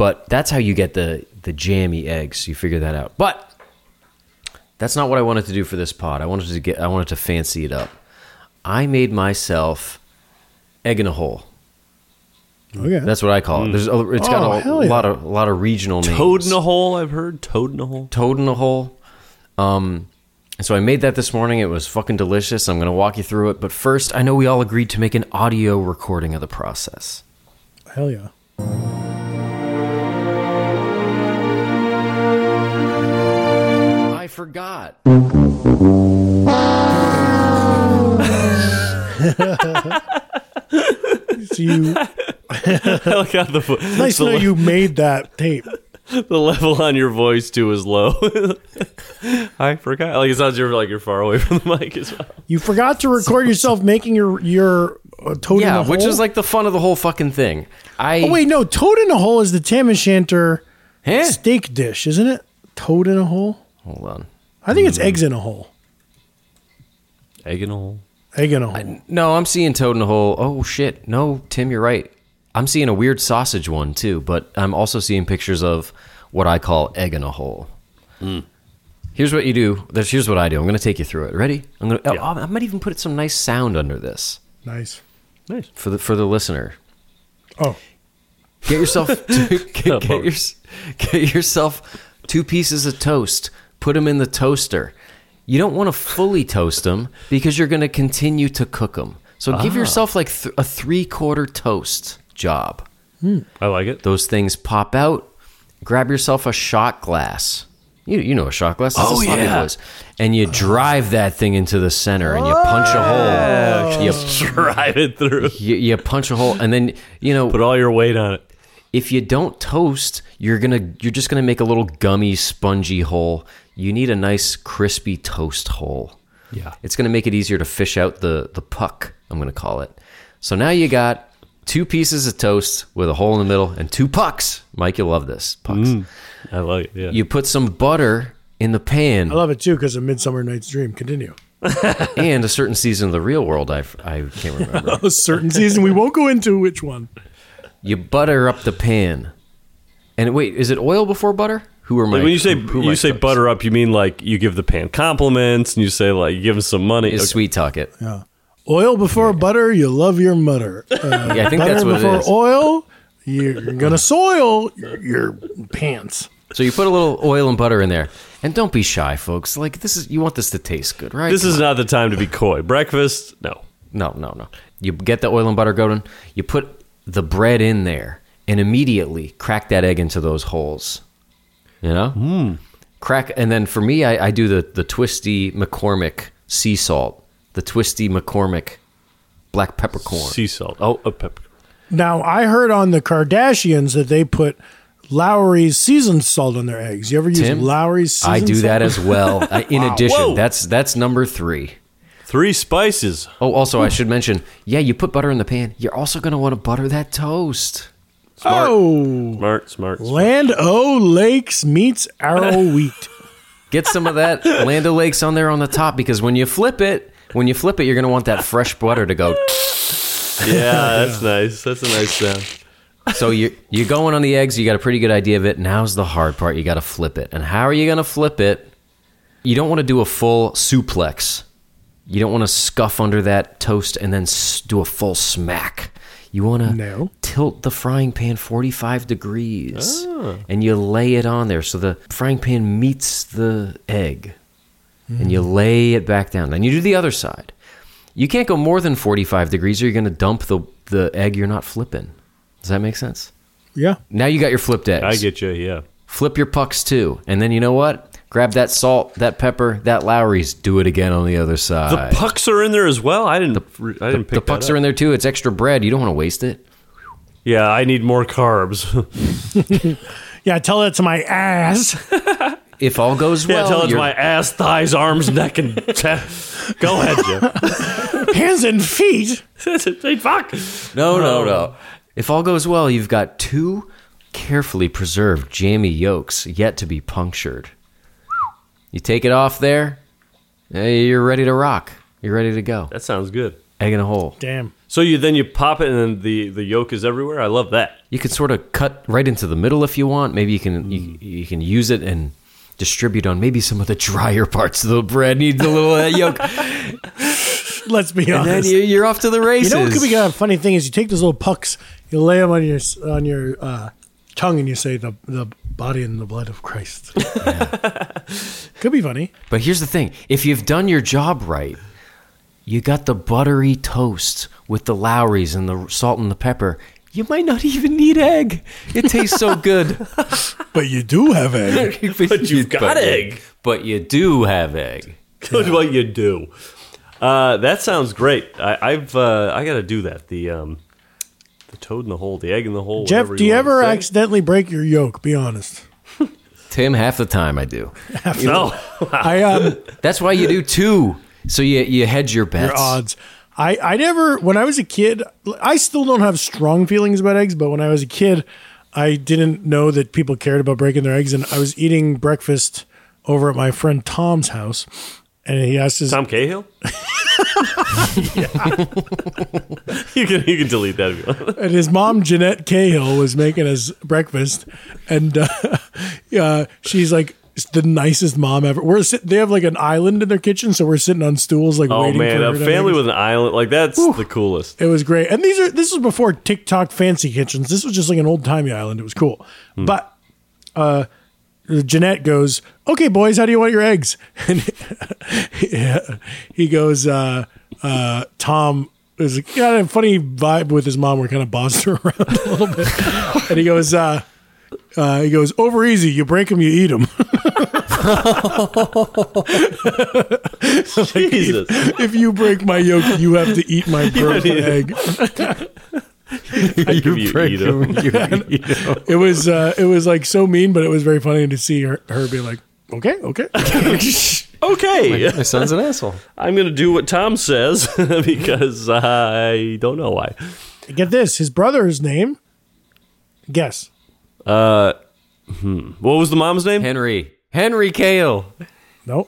But that's how you get the the jammy eggs. You figure that out. But that's not what I wanted to do for this pod. I wanted to get I wanted to fancy it up. I made myself egg in a hole. Okay. That's what I call it. There's a, it's got Oh, a, hell yeah. lot of a lot of regional names. Toad in a hole, I've heard. Toad in a hole. Toad in a hole. Um, so I made that this morning. It was fucking delicious. I'm going to walk you through it. But first, I know we all agreed to make an audio recording of the process. Hell yeah. Forgot. <laughs> So you, I like how the, nice to know you made that tape. the level on your voice too is low. <laughs> I forgot. Like it sounds you're like you're far away from the mic as well. You forgot to record yourself making your your uh, toad Yeah, in a hole. Yeah, which is like the fun of the whole fucking thing. I Oh wait, no, toad in a hole is the Tam O'Shanter Huh? steak dish, isn't it? Toad in a hole. Hold on. I think it's eggs in a hole. Egg in a hole. Egg in a hole. No, I'm seeing toad in a hole. Oh shit! No, Tim, you're right. I'm seeing a weird sausage one too, but I'm also seeing pictures of what I call egg in a hole. Hmm. Here's what you do. There's, here's what I do. I'm going to take you through it. Ready? I'm going to. Oh, I might even put some nice sound under this Nice. Nice. for the for the listener. Oh, Get yourself <laughs> two, get, Oh, get, your, get yourself two pieces of toast. Put them in the toaster. You don't want to fully toast them because you're going to continue to cook them. So Ah. give yourself like th- a three quarter toast job. I like it. Those things pop out. Grab yourself a shot glass. You, you know a shot glass. That's Oh, a yeah. place. And you drive that thing into the center and you punch a hole. You, <laughs> Drive it through. you, you punch a hole and then, you know, Put all your weight on it. if you don't toast, you're gonna you're just gonna make a little gummy, spongy hole. You need a nice crispy toast hole. Yeah. It's gonna make it easier to fish out the the puck. I'm gonna call it. So now you got two pieces of toast with a hole in the middle and two pucks. Mike, you'll love this pucks. Mm. I love it. Yeah. You put some butter in the pan I love it too because of Midsummer Night's Dream. Continue. <laughs> and a certain season of the real world. I I can't remember. <laughs> A certain season we won't go into which one. you butter up the pan. And wait, is it oil before butter? Who are my Like when you say who- who you say cooks? butter up, you mean like you give the pan compliments and you say like you give them some money. is Okay. sweet talk it. Yeah. Oil before butter, you love your mutter. Uh, <laughs> Yeah, I think butter that's what it before is. oil, you're gonna soil your, your pants. So you put a little oil and butter in there, and don't be shy, folks. Like this is you want this to taste good, right? This is not the time to be coy. Breakfast, no. no, no, no. You get the oil and butter going. You put the bread in there, and immediately crack that egg into those holes. You know, mm. crack, and then for me, I, I do the the twisty McCormick sea salt, the twisty McCormick black peppercorn. Sea salt. Oh, a pepper. Now I heard on the Kardashians that they put Lawry's seasoned salt on their eggs. You ever use Tim, Lawry's? Seasoned I do salt? that as well. <laughs> I, in addition, Whoa. that's that's number three. Three spices. Oh, also, I should mention, yeah, you put butter in the pan. You're also going to want to butter that toast. Oh, Smart, smart. smart. Land O Lakes meets Arrow <laughs> Wheat. Get some of that Land O Lakes on there on the top because when you flip it, when you flip it, you're going to want that fresh butter to go. Yeah, that's nice. That's a nice sound. So you you're going on the eggs. You got a pretty good idea of it. Now's the hard part. You got to flip it. And how are you going to flip it? You don't want to do a full suplex. You don't want to scuff under that toast and then do a full smack. You want to No. tilt the frying pan 45 degrees ah. and you lay it on there so the frying pan meets the egg and you hmm. lay it back down. Then you do the other side. You can't go more than 45 degrees or you're going to dump the, the egg you're not flipping. Does that make sense? Yeah. Now you got your flipped eggs. I get you. Yeah. Flip your pucks too. And then you know what? Grab that salt, that pepper, that Lawry's. Do it again on the other side. The pucks are in there as well. I didn't. I didn't pick the pucks that are in there too. It's extra bread. You don't want to waste it. Yeah, I need more carbs. <laughs> Yeah, tell that to my ass. <laughs> if all goes Yeah, well, tell it's you're- my ass, thighs, arms, neck, and chest. <laughs> Go ahead, Jeff. Hands and feet. hey, fuck. no, no, um, no. If all goes well, you've got two carefully preserved jammy yolks yet to be punctured. You take it off there, you're ready to rock. You're ready to go. That sounds good. Egg in a hole. Damn. So you then you pop it and then the the yolk is everywhere. I love that. You can sort of cut right into the middle if you want. Maybe you can you, you can use it and distribute on maybe some of the drier parts of the bread. Needs a little uh, yolk, <laughs> Let's be and then honest. you, you're off to the races. You know what could be a funny thing is you take those little pucks, you lay them on your on your uh, tongue, and you say the the body and the blood of Christ. <laughs> could be funny. But here's the thing: if you've done your job right, you got the buttery toast with the Lawry's and the salt and the pepper. You might not even need egg. It tastes so <laughs> good. But you do have egg. <laughs> but you've got egg. But you do have egg. Good what you do. Uh, that sounds great. I, I've uh, I got to do that. The um, the toad in the hole, the egg in the hole. Jeff, do you wanna ever accidentally break your yolk? Be honest. Tim, half the time I do. No. <laughs> I um That's why you do two. So you you hedge your bets. your odds. I, I never when I was a kid I still don't have strong feelings about eggs, but when I was a kid, I didn't know that people cared about breaking their eggs and I was eating breakfast over at my friend Tom's house and he asked his Tom Cahill. <laughs> <laughs> you can you can delete that if you want. and his mom Jeanette Cahill was making us breakfast, and uh, <laughs> uh, she's like the nicest mom ever. We're sit- they have like an island in their kitchen, so we're sitting on stools like Oh waiting man, for a her to family make us- with an island like that's the coolest. It was great, and these are this was before TikTok fancy kitchens. This was just like an old timey island. It was cool, but uh, Jeanette goes, "Okay, boys, how do you want your eggs?" <laughs> And he, goes, uh, uh, "Tom." is got a funny vibe with his mom. We're kind of bossed her <laughs> around a little bit, and he goes, uh, uh, "He goes over easy. You break them, you eat them. <laughs> Jesus. if you break my yolk, you have to eat my broken egg." <laughs> I give you eat 'em. <laughs> <laughs> It was uh, it was like so mean, but it was very funny to see her, her be like, "Okay, okay." Okay. My son's an asshole. I'm going to do what Tom says because I don't know why. Get this, his brother's name. Guess. What was the mom's name? Henry. Henry Kale. No,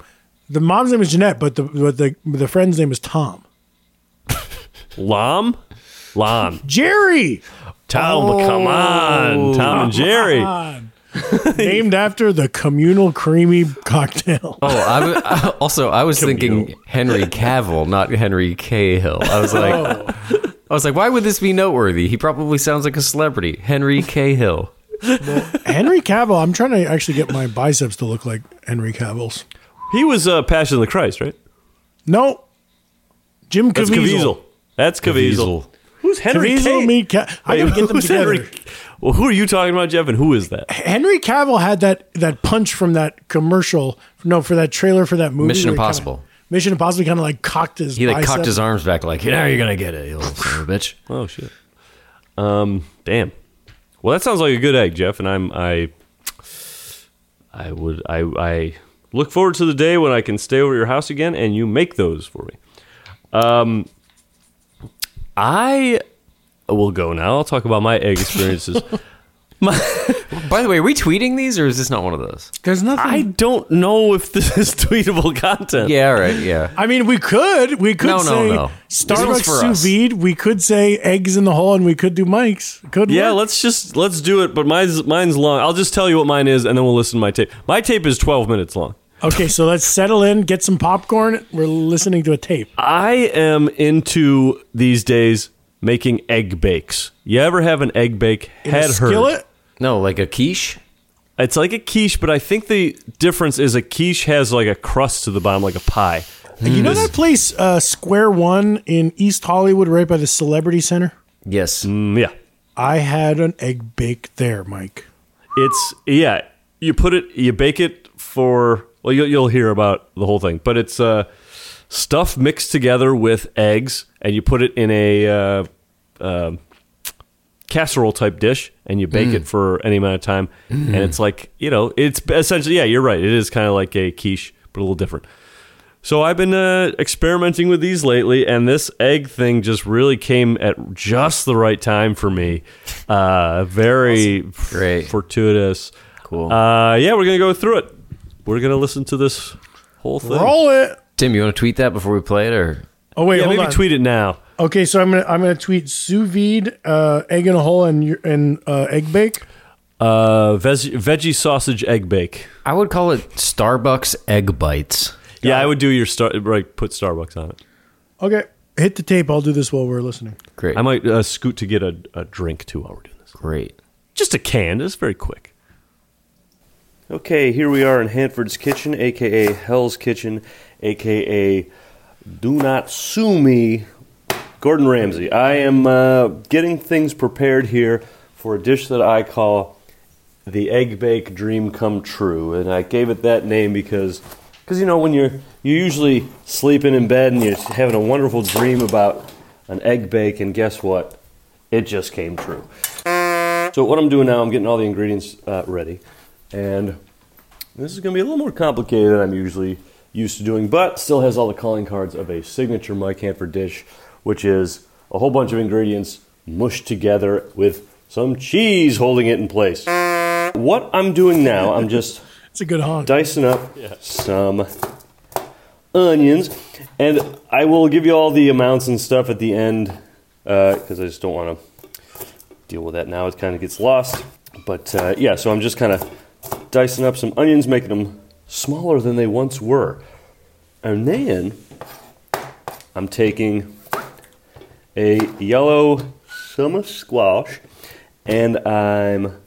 the mom's name is Jeanette, but the but the the friend's name is Tom. Lam? Lam. Jerry, Tom, come on. Tom and Jerry. named after the communal creamy cocktail. Oh, I w- I- also I was thinking Henry Cavill, not Henry Cahill. I was like, I was like, why would this be noteworthy? He probably sounds like a celebrity, Henry Cahill. Henry Cavill. I'm trying to actually get my biceps to look like Henry Cavill's. He was uh, Passion of the Christ, right? No, Jim That's Caviezel. Caviezel. That's Caviezel. Who's Henry Caviezel, Cavill? meet Ca- I gotta get them together. Henry? Well, who are you talking about, Jeff? And who is that? Henry Cavill had that that punch from that commercial. No, for that trailer for that movie. Mission where he kinda- Impossible. Mission Impossible. Kind of like cocked his. He like bicep. cocked his arms back, like, now you're gonna get it, you little son of a bitch. Oh shit. Um. Damn. Well, that sounds like a good egg, Jeff. And I'm I. I would I I look forward to the day when I can stay over at your house again and you make those for me. Um. I will go now. I'll talk about my egg experiences. <laughs> my, By the way, are we tweeting these, or is this not one of those? There's nothing. I don't know if this is <laughs> tweetable content. Yeah, all right, yeah. I mean, we could. We could No, no, say no. This one's Starbucks for sous us. vide. We could say eggs in the hole, and we could do Mike's. Could Yeah, work. let's just let's do it. But mine's mine's long. I'll just tell you what mine is, and then we'll listen to my tape. My tape is twelve minutes long. Okay, so let's settle in, get some popcorn. We're listening to a tape. I am into these days making egg bakes. You ever have an egg bake? In Had a heard. skillet. No, like a quiche. It's like a quiche, but I think the difference is a quiche has like a crust to the bottom, like a pie. You know that place, uh, Square One in East Hollywood, right by the Celebrity Center. Yes. Mm, yeah, I had an egg bake there, Mike. it's yeah. You put it, you bake it for. Well, you'll, you'll hear about the whole thing, but it's uh, stuff mixed together with eggs, and you put it in a uh, uh, casserole type dish, and you bake it for any amount of time, and it's like you know, it's essentially yeah, you're right. It is kind of like a quiche, but a little different. So I've been uh, experimenting with these lately, and this egg thing just really came at just the right time for me. Uh, very Great. fortuitous. Cool. Uh, yeah, we're gonna go through it. We're gonna listen to this whole thing. Roll it. Tim, you want to tweet that before we play it, or Oh wait, yeah, hold maybe on. tweet it now. Okay, so I'm gonna I'm gonna tweet sous vide, uh, egg in a hole, and and uh, egg bake. Uh, veg- veggie sausage egg bake. I would call it Starbucks egg bites. Yeah, I would do your star right. Put Starbucks on it. Okay, hit the tape. I'll do this while we're listening. Great. I might uh, scoot to get a, a drink too while we're doing this. Great. Just a can. It's very quick. Okay, here we are in Hanford's Kitchen, aka Hell's Kitchen, aka Do Not Sue Me, Gordon Ramsay. I am uh, getting things prepared here for a dish that I call the Egg Bake Dream Come True, and I gave it that name because, because you know, when you're you're usually sleeping in bed and you're having a wonderful dream about an egg bake, and guess what? It just came true. So what I'm doing now, I'm getting all the ingredients uh, ready, and this is going to be a little more complicated than I'm usually used to doing, but still has all the calling cards of a signature Mike Hanford dish, which is a whole bunch of ingredients mushed together with some cheese holding it in place. What I'm doing now, I'm just <laughs> It's a good honk. dicing up some onions, and I will give you all the amounts and stuff at the end because I just don't want to deal with that now. It kind of gets lost. But uh, yeah, so I'm just kind of dicing up some onions, making them smaller than they once were. And then I'm taking a yellow summer squash and I'm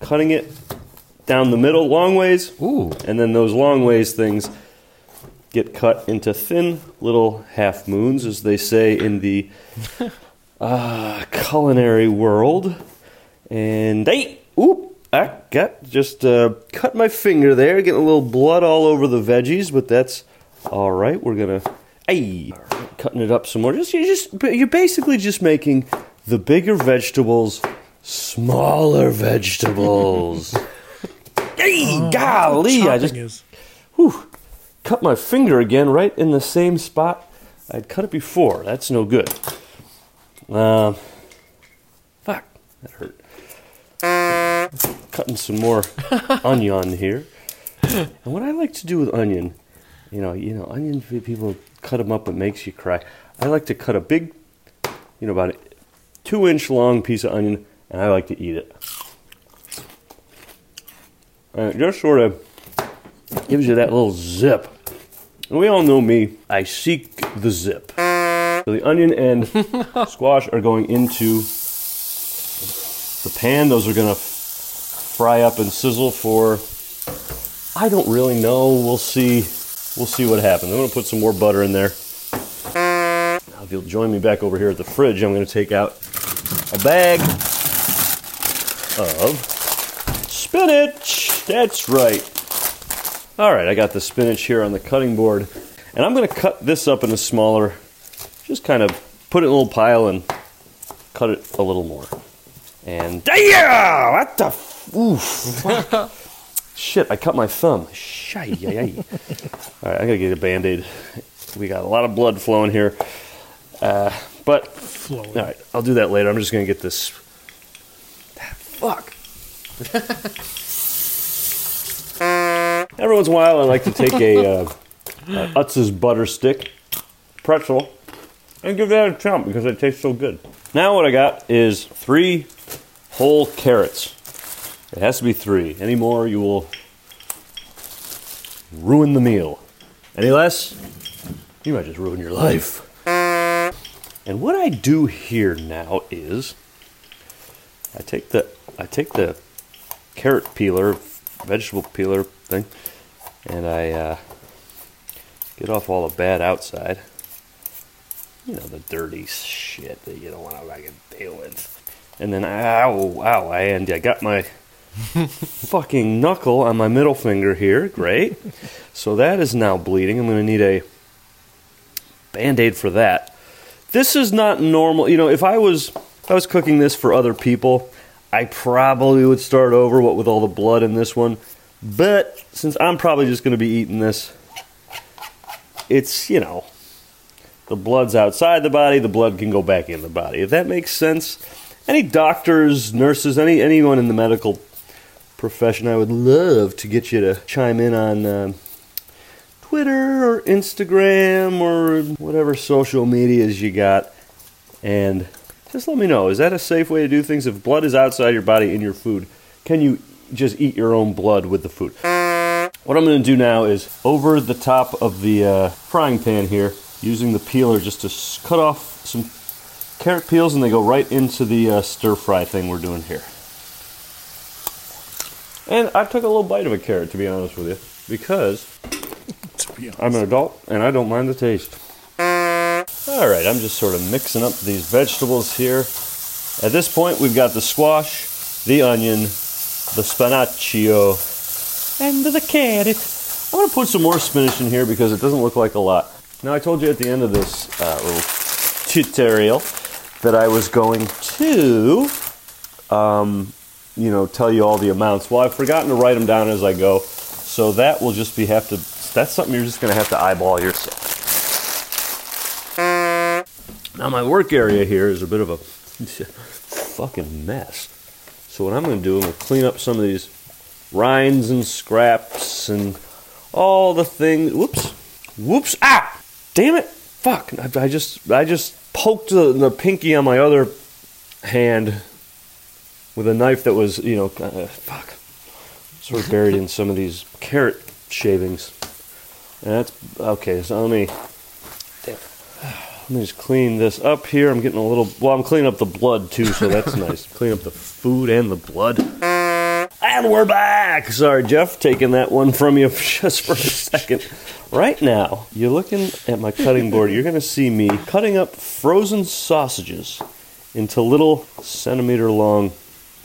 cutting it down the middle long ways. Ooh. And then those long ways things get cut into thin little half moons, as they say in the <laughs> uh, culinary world. And hey, oop, I got just uh, cut my finger there, getting a little blood all over the veggies, but that's all right. We're gonna, hey, cutting it up some more. Just you just you're basically just making the bigger vegetables smaller vegetables. <laughs> hey, golly! I just is. whew, cut my finger again right in the same spot I'd cut it before. That's no good. Um, fuck, that hurt. Cutting some more <laughs> onion here. And what I like to do with onion, you know, you know, onion people cut them up. It makes you cry. I like to cut a big, you know, about a two inch long piece of onion, and I like to eat it. And it just sort of gives you that little zip. And we all know me. I seek the zip. So the onion and <laughs> squash are going into the pan. Those are going to fry up and sizzle for. I don't really know. We'll see. We'll see what happens. I'm going to put some more butter in there. Now, if you'll join me back over here at the fridge, I'm going to take out a bag of spinach. That's right. All right, I got the spinach here on the cutting board, and I'm going to cut this up into smaller. Just kind of put it in a little pile and cut it a little more. And yeah, what the oof. <laughs> Shit, I cut my thumb. Shy, <laughs> All right, I gotta get a band aid. We got a lot of blood flowing here. Uh, but, all right, I'll do that later. I'm just gonna get this. Fuck. <laughs> Every once in a while, I like to take a, uh, a Utz's butter stick pretzel and give that a chomp because it tastes so good. Now, what I got is three whole carrots. It has to be three. Any more, you will ruin the meal. Any less, you might just ruin your life. And what I do here now is I take the I take the carrot peeler, vegetable peeler thing, and I uh, get off all the bad outside. You know, the dirty shit that you don't want to fucking deal with. And then, ow, ow, I, and I got my fucking knuckle on my middle finger here. Great. So that is now bleeding. I'm going to need a band aid for that. This is not normal. You know, if I was if I was cooking this for other people, I probably would start over what with all the blood in this one. But since I'm probably just going to be eating this, it's, you know, the blood's outside the body, the blood can go back in the body. If that makes sense. Any doctors, nurses, any anyone in the medical profession, I would love to get you to chime in on uh, Twitter or Instagram or whatever social medias you got, and just let me know. Is that a safe way to do things? If blood is outside your body in your food, can you just eat your own blood with the food? What I'm going to do now is over the top of the uh, frying pan here, using the peeler just to cut off some carrot peels, and they go right into the uh, stir fry thing we're doing here. And I took a little bite of a carrot, to be honest with you, because <laughs> To be honest. I'm an adult and I don't mind the taste. All right, I'm just sort of mixing up these vegetables here. At this point, we've got the squash, the onion, the spinaccio, and the carrot. I'm going to put some more spinach in here because it doesn't look like a lot. Now, I told you at the end of this uh, little tutorial that I was going to, um, you know, tell you all the amounts. Well, I've forgotten to write them down as I go, so that will just be have to. That's something you're just going to have to eyeball yourself. Now, my work area here is a bit of a <laughs> fucking mess. So, what I'm going to do, I'm going to clean up some of these rinds and scraps and all the things. Whoops. Whoops. Ah! Damn it. Fuck. I, I just I just poked the, the pinky on my other hand with a knife that was, you know, uh, fuck. Sort of buried in some of these carrot shavings. And that's okay. So let me damn. Let me just clean this up here. I'm getting a little. Well, I'm cleaning up the blood too, so that's <laughs> nice. Clean up the food and the blood. And we're back. Sorry, Jeff, taking that one from you <laughs> just for a second. Right now, you're looking at my cutting board. You're going to see me cutting up frozen sausages into little centimeter long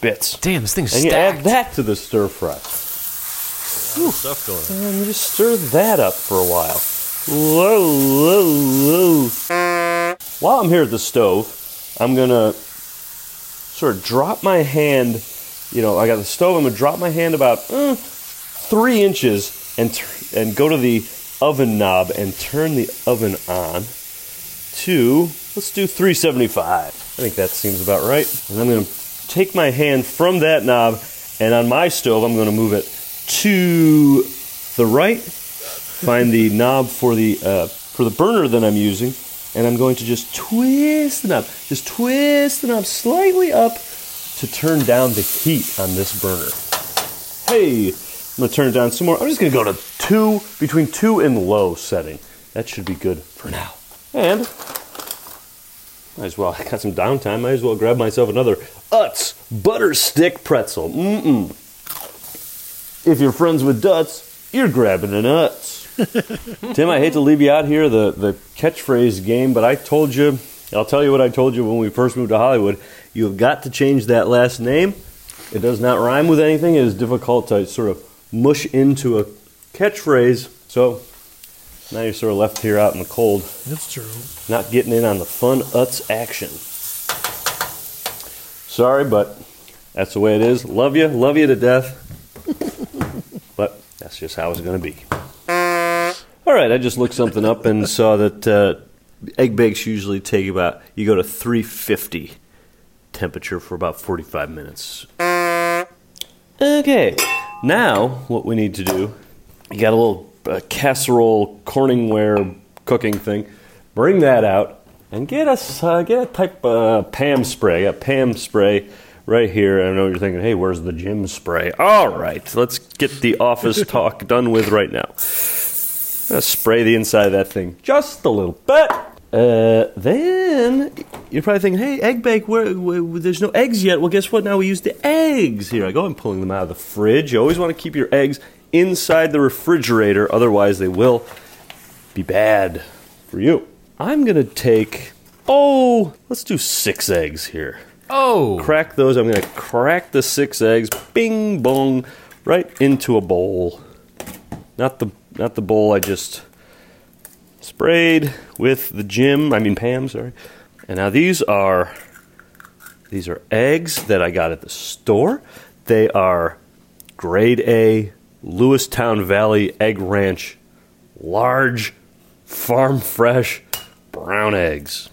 bits. Damn, this thing's And you stacked. add that to the stir fry. Stuff going on. And you just stir that up for a while. Whoa, whoa, whoa. While I'm here at the stove, I'm gonna sort of drop my hand. You know, I got the stove. I'm gonna drop my hand about uh, three inches and tr- and go to the oven knob and turn the oven on to let's do 375. I think that seems about right. And I'm gonna take my hand from that knob and on my stove I'm gonna move it to the right, find the knob for the uh, for the burner that I'm using, and I'm going to just twist the knob, just twist the knob slightly up to turn down the heat on this burner. Hey, I'm gonna turn it down some more. I'm just gonna go to two, between two and low setting. That should be good for now. And might as well. <laughs> I got some downtime. Might as well grab myself another Utz butter stick pretzel. Mm-mm. If you're friends with Duts, you're grabbing an Utz. <laughs> Tim, I hate to leave you out here the the catchphrase game, but I told you. I'll tell you what I told you when we first moved to Hollywood. You have got to change that last name. It does not rhyme with anything. It is difficult to sort of mush into a catchphrase. So now you're sort of left here out in the cold That's true. Not getting in on the fun Utz action. Sorry, but that's the way it is. Love you, love you to death. <laughs> but that's just how it's going to be. All right, I just looked something up and saw that uh, egg bakes usually take about, you go to 350 temperature for about 45 minutes. Okay, now what we need to do, you got a little uh, casserole Corningware cooking thing. Bring that out and get us uh, get a type uh, Pam spray. A Pam spray right here. I know you're thinking, hey, where's the Jim spray? All right, let's get the office <laughs> talk done with right now. I'm spray the inside of that thing just a little bit. Uh, then you're probably thinking, "Hey, egg bake, where, where, there's no eggs yet." Well, guess what? Now we use the eggs. Here I go. I'm pulling them out of the fridge. You always want to keep your eggs inside the refrigerator, otherwise they will be bad for you. I'm gonna take oh, let's do six eggs here. Oh, Crack those. I'm gonna crack the six eggs, bing bong, right into a bowl. Not the not the bowl I just sprayed with the Jim. I mean Pam, sorry. And now these are These are eggs that I got at the store. They are grade A Lewistown Valley Egg Ranch, large, farm fresh brown eggs.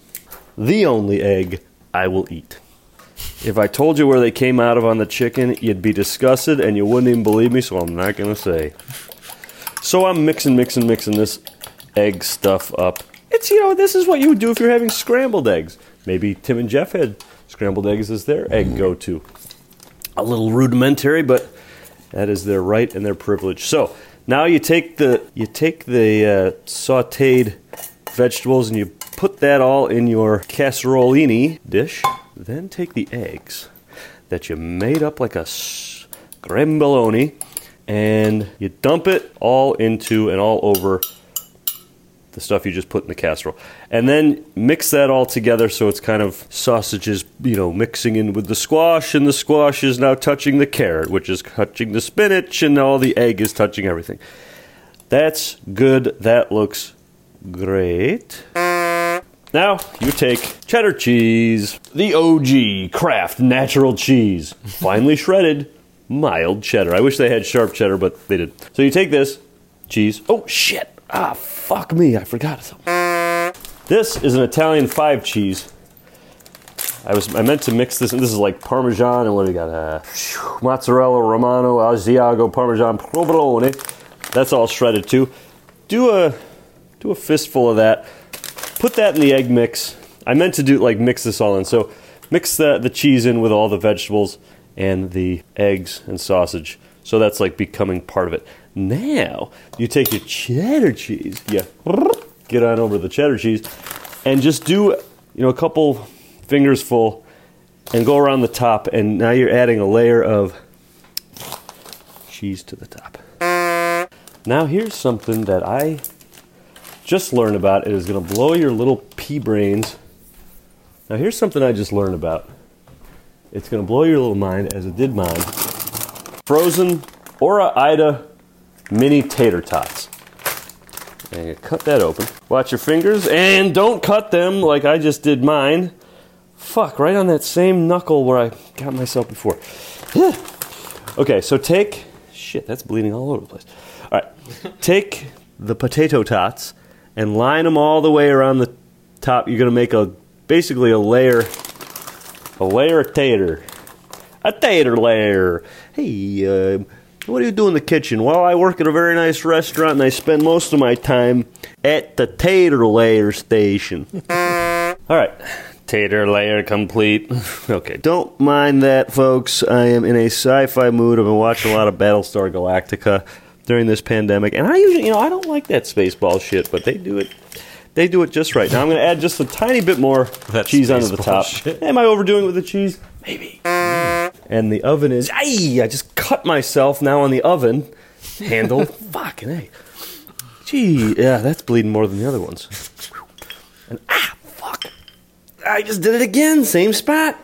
The only egg I will eat. If I told you where they came out of on the chicken, you'd be disgusted and you wouldn't even believe me, so I'm not going to say. So I'm mixing, mixing, mixing this egg stuff up. It's, you know, this is what you would do if you're having scrambled eggs. Maybe Tim and Jeff had scrambled eggs as their egg go to. A little rudimentary, but that is their right and their privilege. So now you take the you take the uh, sautéed vegetables and you put that all in your casserolini dish. Then take the eggs that you made up like a scramboloni and you dump it all into and all over the stuff you just put in the casserole. And then mix that all together so it's kind of sausages, you know, mixing in with the squash, and the squash is now touching the carrot, which is touching the spinach, and all the egg is touching everything. That's good. That looks great. Now you take cheddar cheese, the OG Kraft natural cheese, finely shredded, mild cheddar. I wish they had sharp cheddar, but they didn't. So you take this cheese. Oh shit! Ah, fuck me! I forgot something. This is an Italian five cheese. I was I meant to mix this. This is like Parmesan and what do we got? Uh, mozzarella Romano, Asiago, Parmesan, provolone. That's all shredded too. Do a do a fistful of that. Put that in the egg mix. I meant to do like mix this all in. So mix the the cheese in with all the vegetables and the eggs and sausage. So that's like becoming part of it. Now you take your cheddar cheese. Yeah, get on over the cheddar cheese, and just do you know a couple fingers full, and go around the top. And now you're adding a layer of cheese to the top. Now here's something that I just learned about. It is going to blow your little pea brains. Now here's something I just learned about. It's going to blow your little mind, as it did mine. Frozen Ore-Ida mini tater tots. And cut that open. Watch your fingers and don't cut them like I just did mine. Fuck, right on that same knuckle where I got myself before. <sighs> okay, so take. Shit, that's bleeding all over the place. All right, take the potato tots and line them all the way around the top. You're gonna make a basically a layer, a layer of tater, a tater layer. Hey, uh, what do you do in the kitchen? Well, I work at a very nice restaurant and I spend most of my time at the tater layer station. <laughs> All right. Tater layer complete. <laughs> okay, don't mind that, folks. I am in a sci fi mood. I've been watching a lot of Battlestar Galactica during this pandemic, and I usually, you know, I don't like that spaceball shit, but they do it. They do it just right. Now I'm going to add just a tiny bit more cheese onto the top. shit. Am I overdoing it with the cheese? Maybe. And the oven is. Ay, I just cut myself now on the oven handle. <laughs> Fucking a. Gee, yeah, that's bleeding more than the other ones. And ah, fuck. I just did it again. Same spot.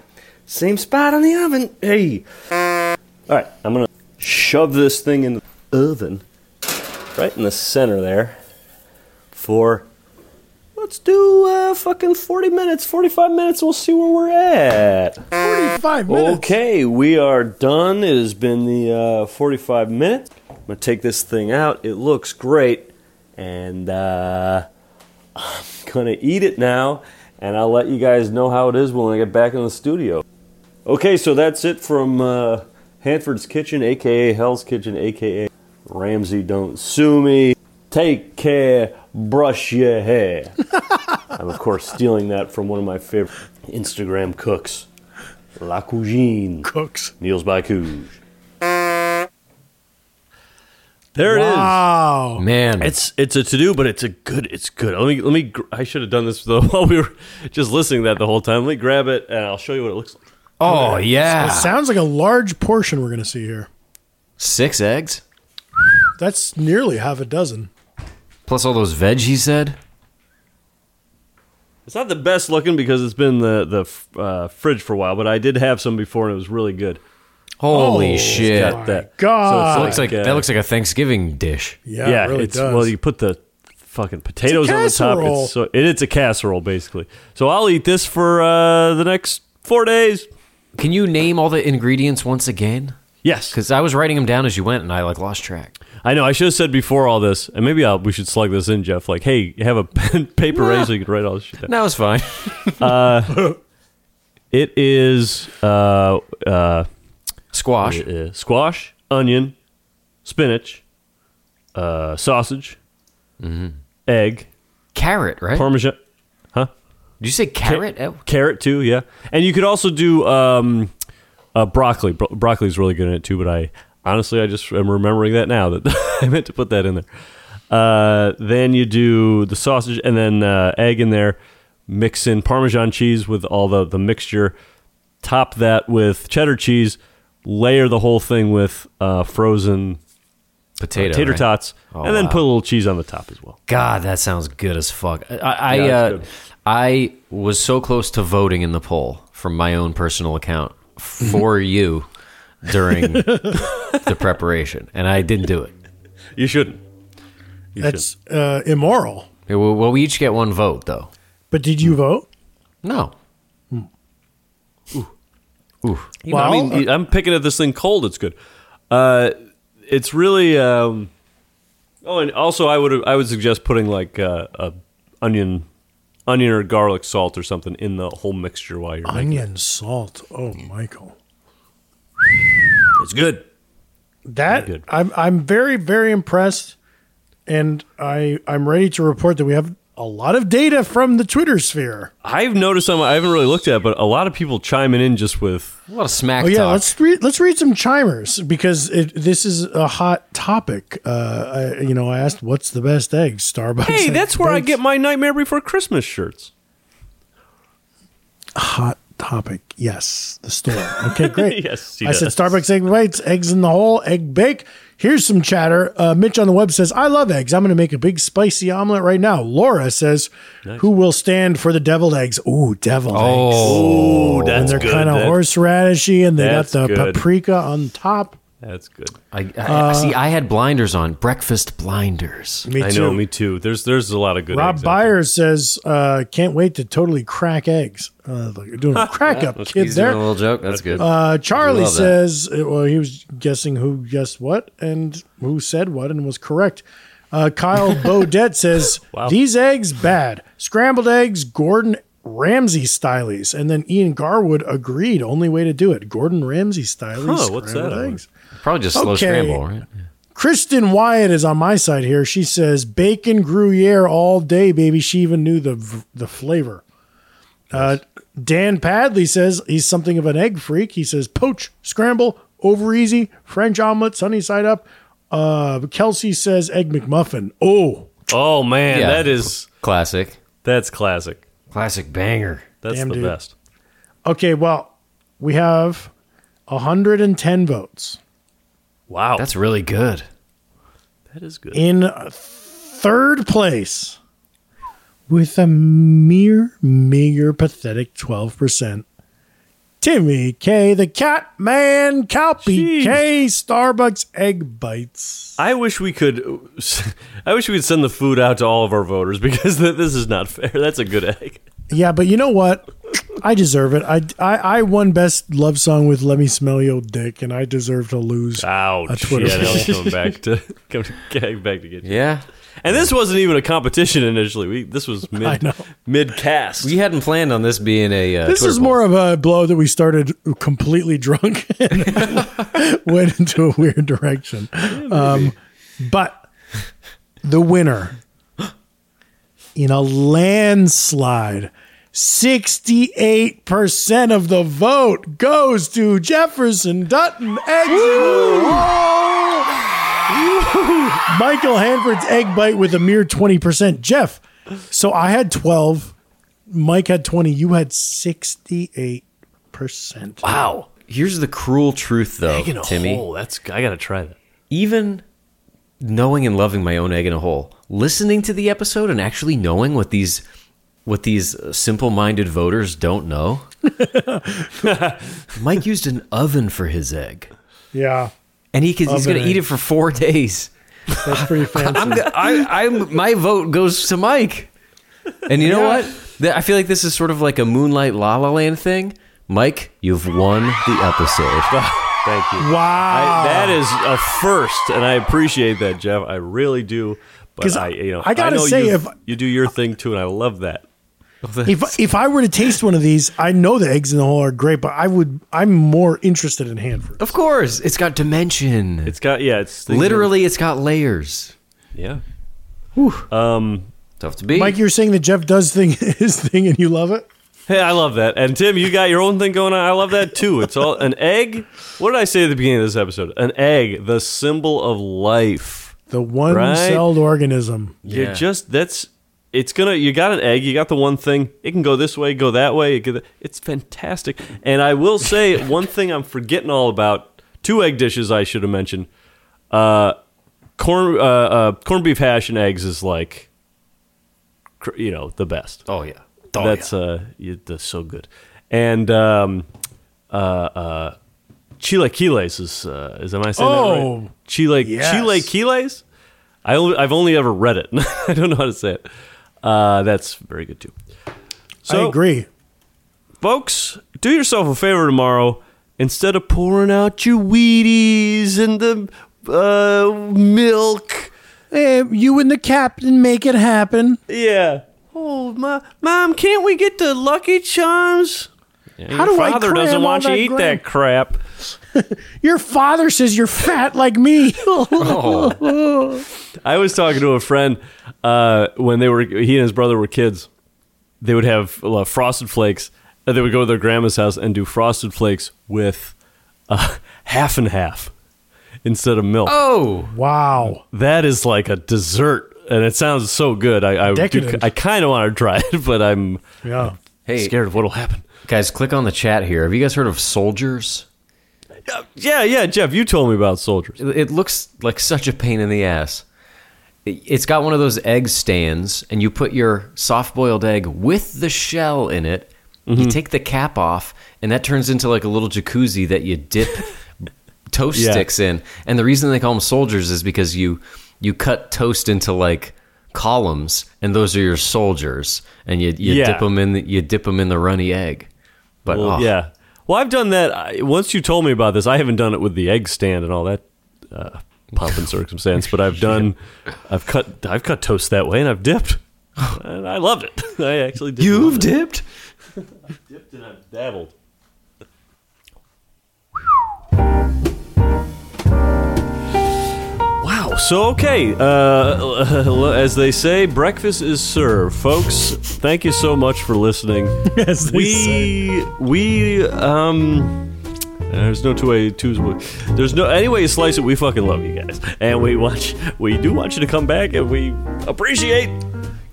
Same spot on the oven. Hey. All right, I'm gonna shove this thing in the oven, right in the center there, for let's do uh, fucking 40 minutes, 45 minutes. We'll see where we're at. 45 minutes. Okay, we are done. It has been the uh, 45 minutes. I'm going to take this thing out. It looks great. And uh, I'm going to eat it now. And I'll let you guys know how it is when I get back in the studio. Okay, so that's it from uh, Hanford's Kitchen, aka Hell's Kitchen, aka Ramsay Don't Sue Me. Take care, brush your hair. <laughs> I'm, of course, stealing that from one of my favorite Instagram cooks, La Cuisine. Cooks. Niels by Couge. There it is. Wow. Man, It's it's a to do, but it's a good. It's good. Let me let me. gr- I should have done this <laughs> though while we were just listening to that the whole time. Let me grab it and I'll show you what it looks like. oh yeah, It sounds like a large portion we're going to see here. six eggs That's nearly half a dozen. plus all those veg. He said. It's not the best looking because it's been the the uh, fridge for a while, but I did have some before and it was really good. Holy Oh, shit! Got that. God. So Looks like uh, that looks like a Thanksgiving dish. Yeah, yeah. it really it's does. well, you put the fucking potatoes on the top. It's so it, it's a casserole basically. So I'll eat this for uh, the next four days. Can you name all the ingredients once again? Yes, Because I was writing them down as you went, and I like lost track. I know. I should have said before all this, and maybe I'll, we should slug this in, Jeff. Like, hey, have a <laughs> pen, paper so you can write all this shit down. That was fine. <laughs> It is uh, uh, Squash. uh, squash, onion, spinach, uh, sausage, egg, Carrot, right? parmesan, huh? Did you say carrot? Oh, Carrot too, yeah. And you could also do um, uh, broccoli. Bro- broccoli's really good in it too. But I honestly, I just am remembering that now that <laughs> I meant to put that in there. Uh, then you do the sausage and then uh, egg in there. Mix in Parmesan cheese with all the the mixture. Top that with cheddar cheese. Layer the whole thing with uh, frozen potato. tater right? tots, Oh, and then wow. put a little cheese on the top as well. God, that sounds good as fuck. I, I, Yeah, uh. I was so close to voting in the poll from my own personal account for <laughs> you during <laughs> the preparation, and I didn't do it. You shouldn't. You That's uh, immoral. Okay, Well, well, we each get one vote, though. But did you vote? No. You know, Well, I mean, I'm picking at this thing cold. It's good. Uh, it's really. Um, oh, and also, I would I would suggest putting like uh, a onion, onion or garlic salt or something in the whole mixture while you're making Onion salt. Oh, Michael. It. It's good. That Good. I'm I'm very very impressed, and I I'm ready to report that we have a lot of data from the Twitter sphere. I've noticed some. I haven't really looked at, but a lot of people chiming in just with. A lot of smack Oh yeah, talk. let's read let's read some chimers because it, this is a hot topic. Uh, I, you know, I asked what's the best egg, Starbucks. Hey, egg that's where I get my Nightmare Before Christmas shirts. hot topic. Yes, the store. Okay, great. <laughs> Yes, I said. Starbucks egg whites, eggs in the hole, egg bake. Here's some chatter. Uh, Mitch on the web says, "I love eggs. I'm going to make a big spicy omelet right now." Laura says, "Who will stand for the deviled eggs?" Ooh, deviled eggs. Oh, and they're kind of horseradishy, and they got the good. paprika on top. That's good. I, I, see. I had blinders on. Breakfast blinders. Me I too. know, me too. There's there's a lot of good. Rob eggs. Byers says, uh, "Can't wait to totally crack eggs." Uh, look, you're doing a <laughs> crack up, kid. He's There. doing a little joke. That's good. Uh, Charlie says, uh, well, he was guessing who guessed what and who said what and was correct. Uh, Kyle <laughs> Bodette says, these eggs bad. Scrambled eggs, Gordon Ramsay stylies. And then Ian Garwood agreed. Only way to do it. Gordon Ramsay stylies. Huh, what's that? eggs. Probably just slow okay. scramble, right? Kristen Wyatt is on my side here. She says bacon Gruyere all day, baby. She even knew the the flavor. Uh, Dan Padley says he's something of an egg freak. He says poach, scramble, over easy, French omelet, sunny side up. Uh, Kelsey says egg McMuffin. Oh, Oh man, Yeah. that is Classic. that's classic. Classic banger. That's Damn, the dude. best. okay. Well, we have 110 votes Wow, That's really good. that is good. in third place with a mere, meager, pathetic 12%. Timmy K, the cat man, Calpy Jeez. K, Starbucks egg bites. I wish we could. <laughs> I wish we could send the food out to all of our voters because <laughs> this is not fair. That's a good egg. Yeah, but you know what? I deserve it. I, I, I won best love song with Let Me Smell Your Dick, and I deserve to lose. Ouch! A Twitter yeah, now poll. <laughs> I'm coming back to come back to get you. Yeah. And this wasn't even a competition initially. We this was <laughs> mid know. mid cast. We hadn't planned on this being a. Uh, This Twitter is poll. more of a blow that we started completely drunk <laughs> and <laughs> went into a weird direction. Um, but the winner in a landslide, 68% of the vote goes to Jefferson Dutton Eggs. In the Hole. Michael Hanford's egg bite with a mere 20%. Jeff, so I had 12. Mike had 20. You had 68%. wow. Here's the cruel truth, though, Egg in a Timmy. hole. That's I gotta try that. Even knowing and loving my own egg in a hole, listening to the episode and actually knowing what these what these uh, simple-minded voters don't know. <laughs> Mike used an oven for his egg, Yeah, and he could, he's going to eat it for four <laughs> days. that's pretty <laughs> fancy. I'm, go- I, I'm, my vote goes to Mike. And you know Yeah. what? I feel like this is sort of like a Moonlight La La Land thing. Mike, you've won the episode. <laughs> Thank you. Wow. I, that is a first, and I appreciate that, Jeff. I really do. But 'Cause I, you know, I gotta know say, you, if- you do your thing too, and I love that. If if I were to taste one of these, I know the eggs in the hole are great, but I would I'm more interested in Hanford. Of course, it's got dimension. It's got yeah, it's things Literally, it's got layers. are- yeah. Um, Tough to beat. Mike, you're saying that Jeff does thing <laughs> his thing and you love it? Hey, I love that. And Tim, you got your own thing going on. I love that too. It's all an egg. What did I say at the beginning of this episode? An egg, the symbol of life. The one Right. celled organism. You're Yeah. just that's it's gonna you got an egg, you got the one thing, it can go this way, go that way, it could, it's fantastic. And I will say <laughs> one thing I'm forgetting all about, two egg dishes I should have mentioned. Uh corn uh, uh corned beef hash and eggs is like you know, the best. oh yeah. that's uh you, that's so good. And um uh uh Chile Quiles is uh is am I saying that Oh, right? Chile yes. Chile Quiles? I only, I've only ever read it. <laughs> I don't know how to say it. Uh that's very good too. So I agree. folks, do yourself a favor tomorrow. Instead of pouring out your Wheaties and the uh, milk, Hey, you and the captain make it happen. yeah. Oh, my, mom, can't we get the Lucky Charms? How Your do I father cram doesn't want you to eat gram? that crap. <laughs> Your father says you're fat like me. I was talking to a friend uh, when they were he and his brother were kids. They would have uh, frosted flakes. And they would go to their grandma's house and do frosted flakes with uh, <laughs> half and half instead of milk. Oh, wow. That is like a dessert, and it sounds so good. I I, do, I kind of want to try it, <laughs> but I'm Yeah. hey scared of what'll happen. guys, click on the chat here. Have you guys heard of soldiers? Yeah, yeah, Jeff, you told me about soldiers. It- looks like such a pain in the ass. It- It's got one of those egg stands, and you put your soft boiled egg with the shell in it. Mm-hmm. You take the cap off, and that turns into like a little jacuzzi that you dip <laughs> toast Yeah. sticks in. And the reason they call them soldiers is because you you cut toast into like columns, and those are your soldiers, and you you Yeah. dip them in the, you dip them in the runny egg. But Well, oh, yeah. Well, I've done that. I, once you told me about this, I haven't done it with the egg stand and all that uh, pomp and <laughs> circumstance, but I've done, I've cut, I've cut toast that way, and I've dipped, and I loved it. <laughs> I actually did. you've dipped. I've dipped and I've dabbled. Wow. So okay, uh, <laughs> as they say, breakfast is served, folks. Thank you so much for listening. <laughs> As we we um. There's no two way twos. There's no any way you slice it. We fucking love you guys, and we want you, we do want you to come back, and we appreciate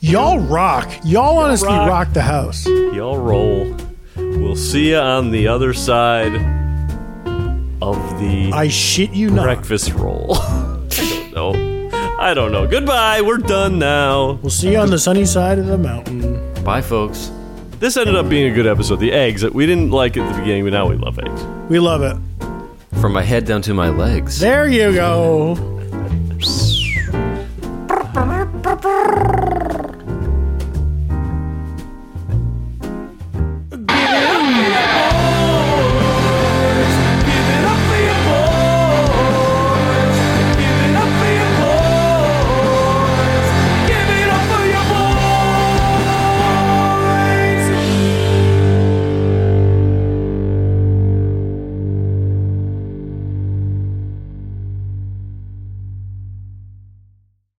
Y'all rock. Y'all honestly rock. rock. the house. y'all roll. We'll see you on the other side of the I shit you not. breakfast roll. <laughs> I don't know. I don't know. Goodbye. We're done now. We'll see you on the sunny side of the mountain. Bye, folks. This ended up being a good episode. The eggs that we didn't like at the beginning, but now we love eggs. We love it. From my head down to my legs. There you go. <laughs>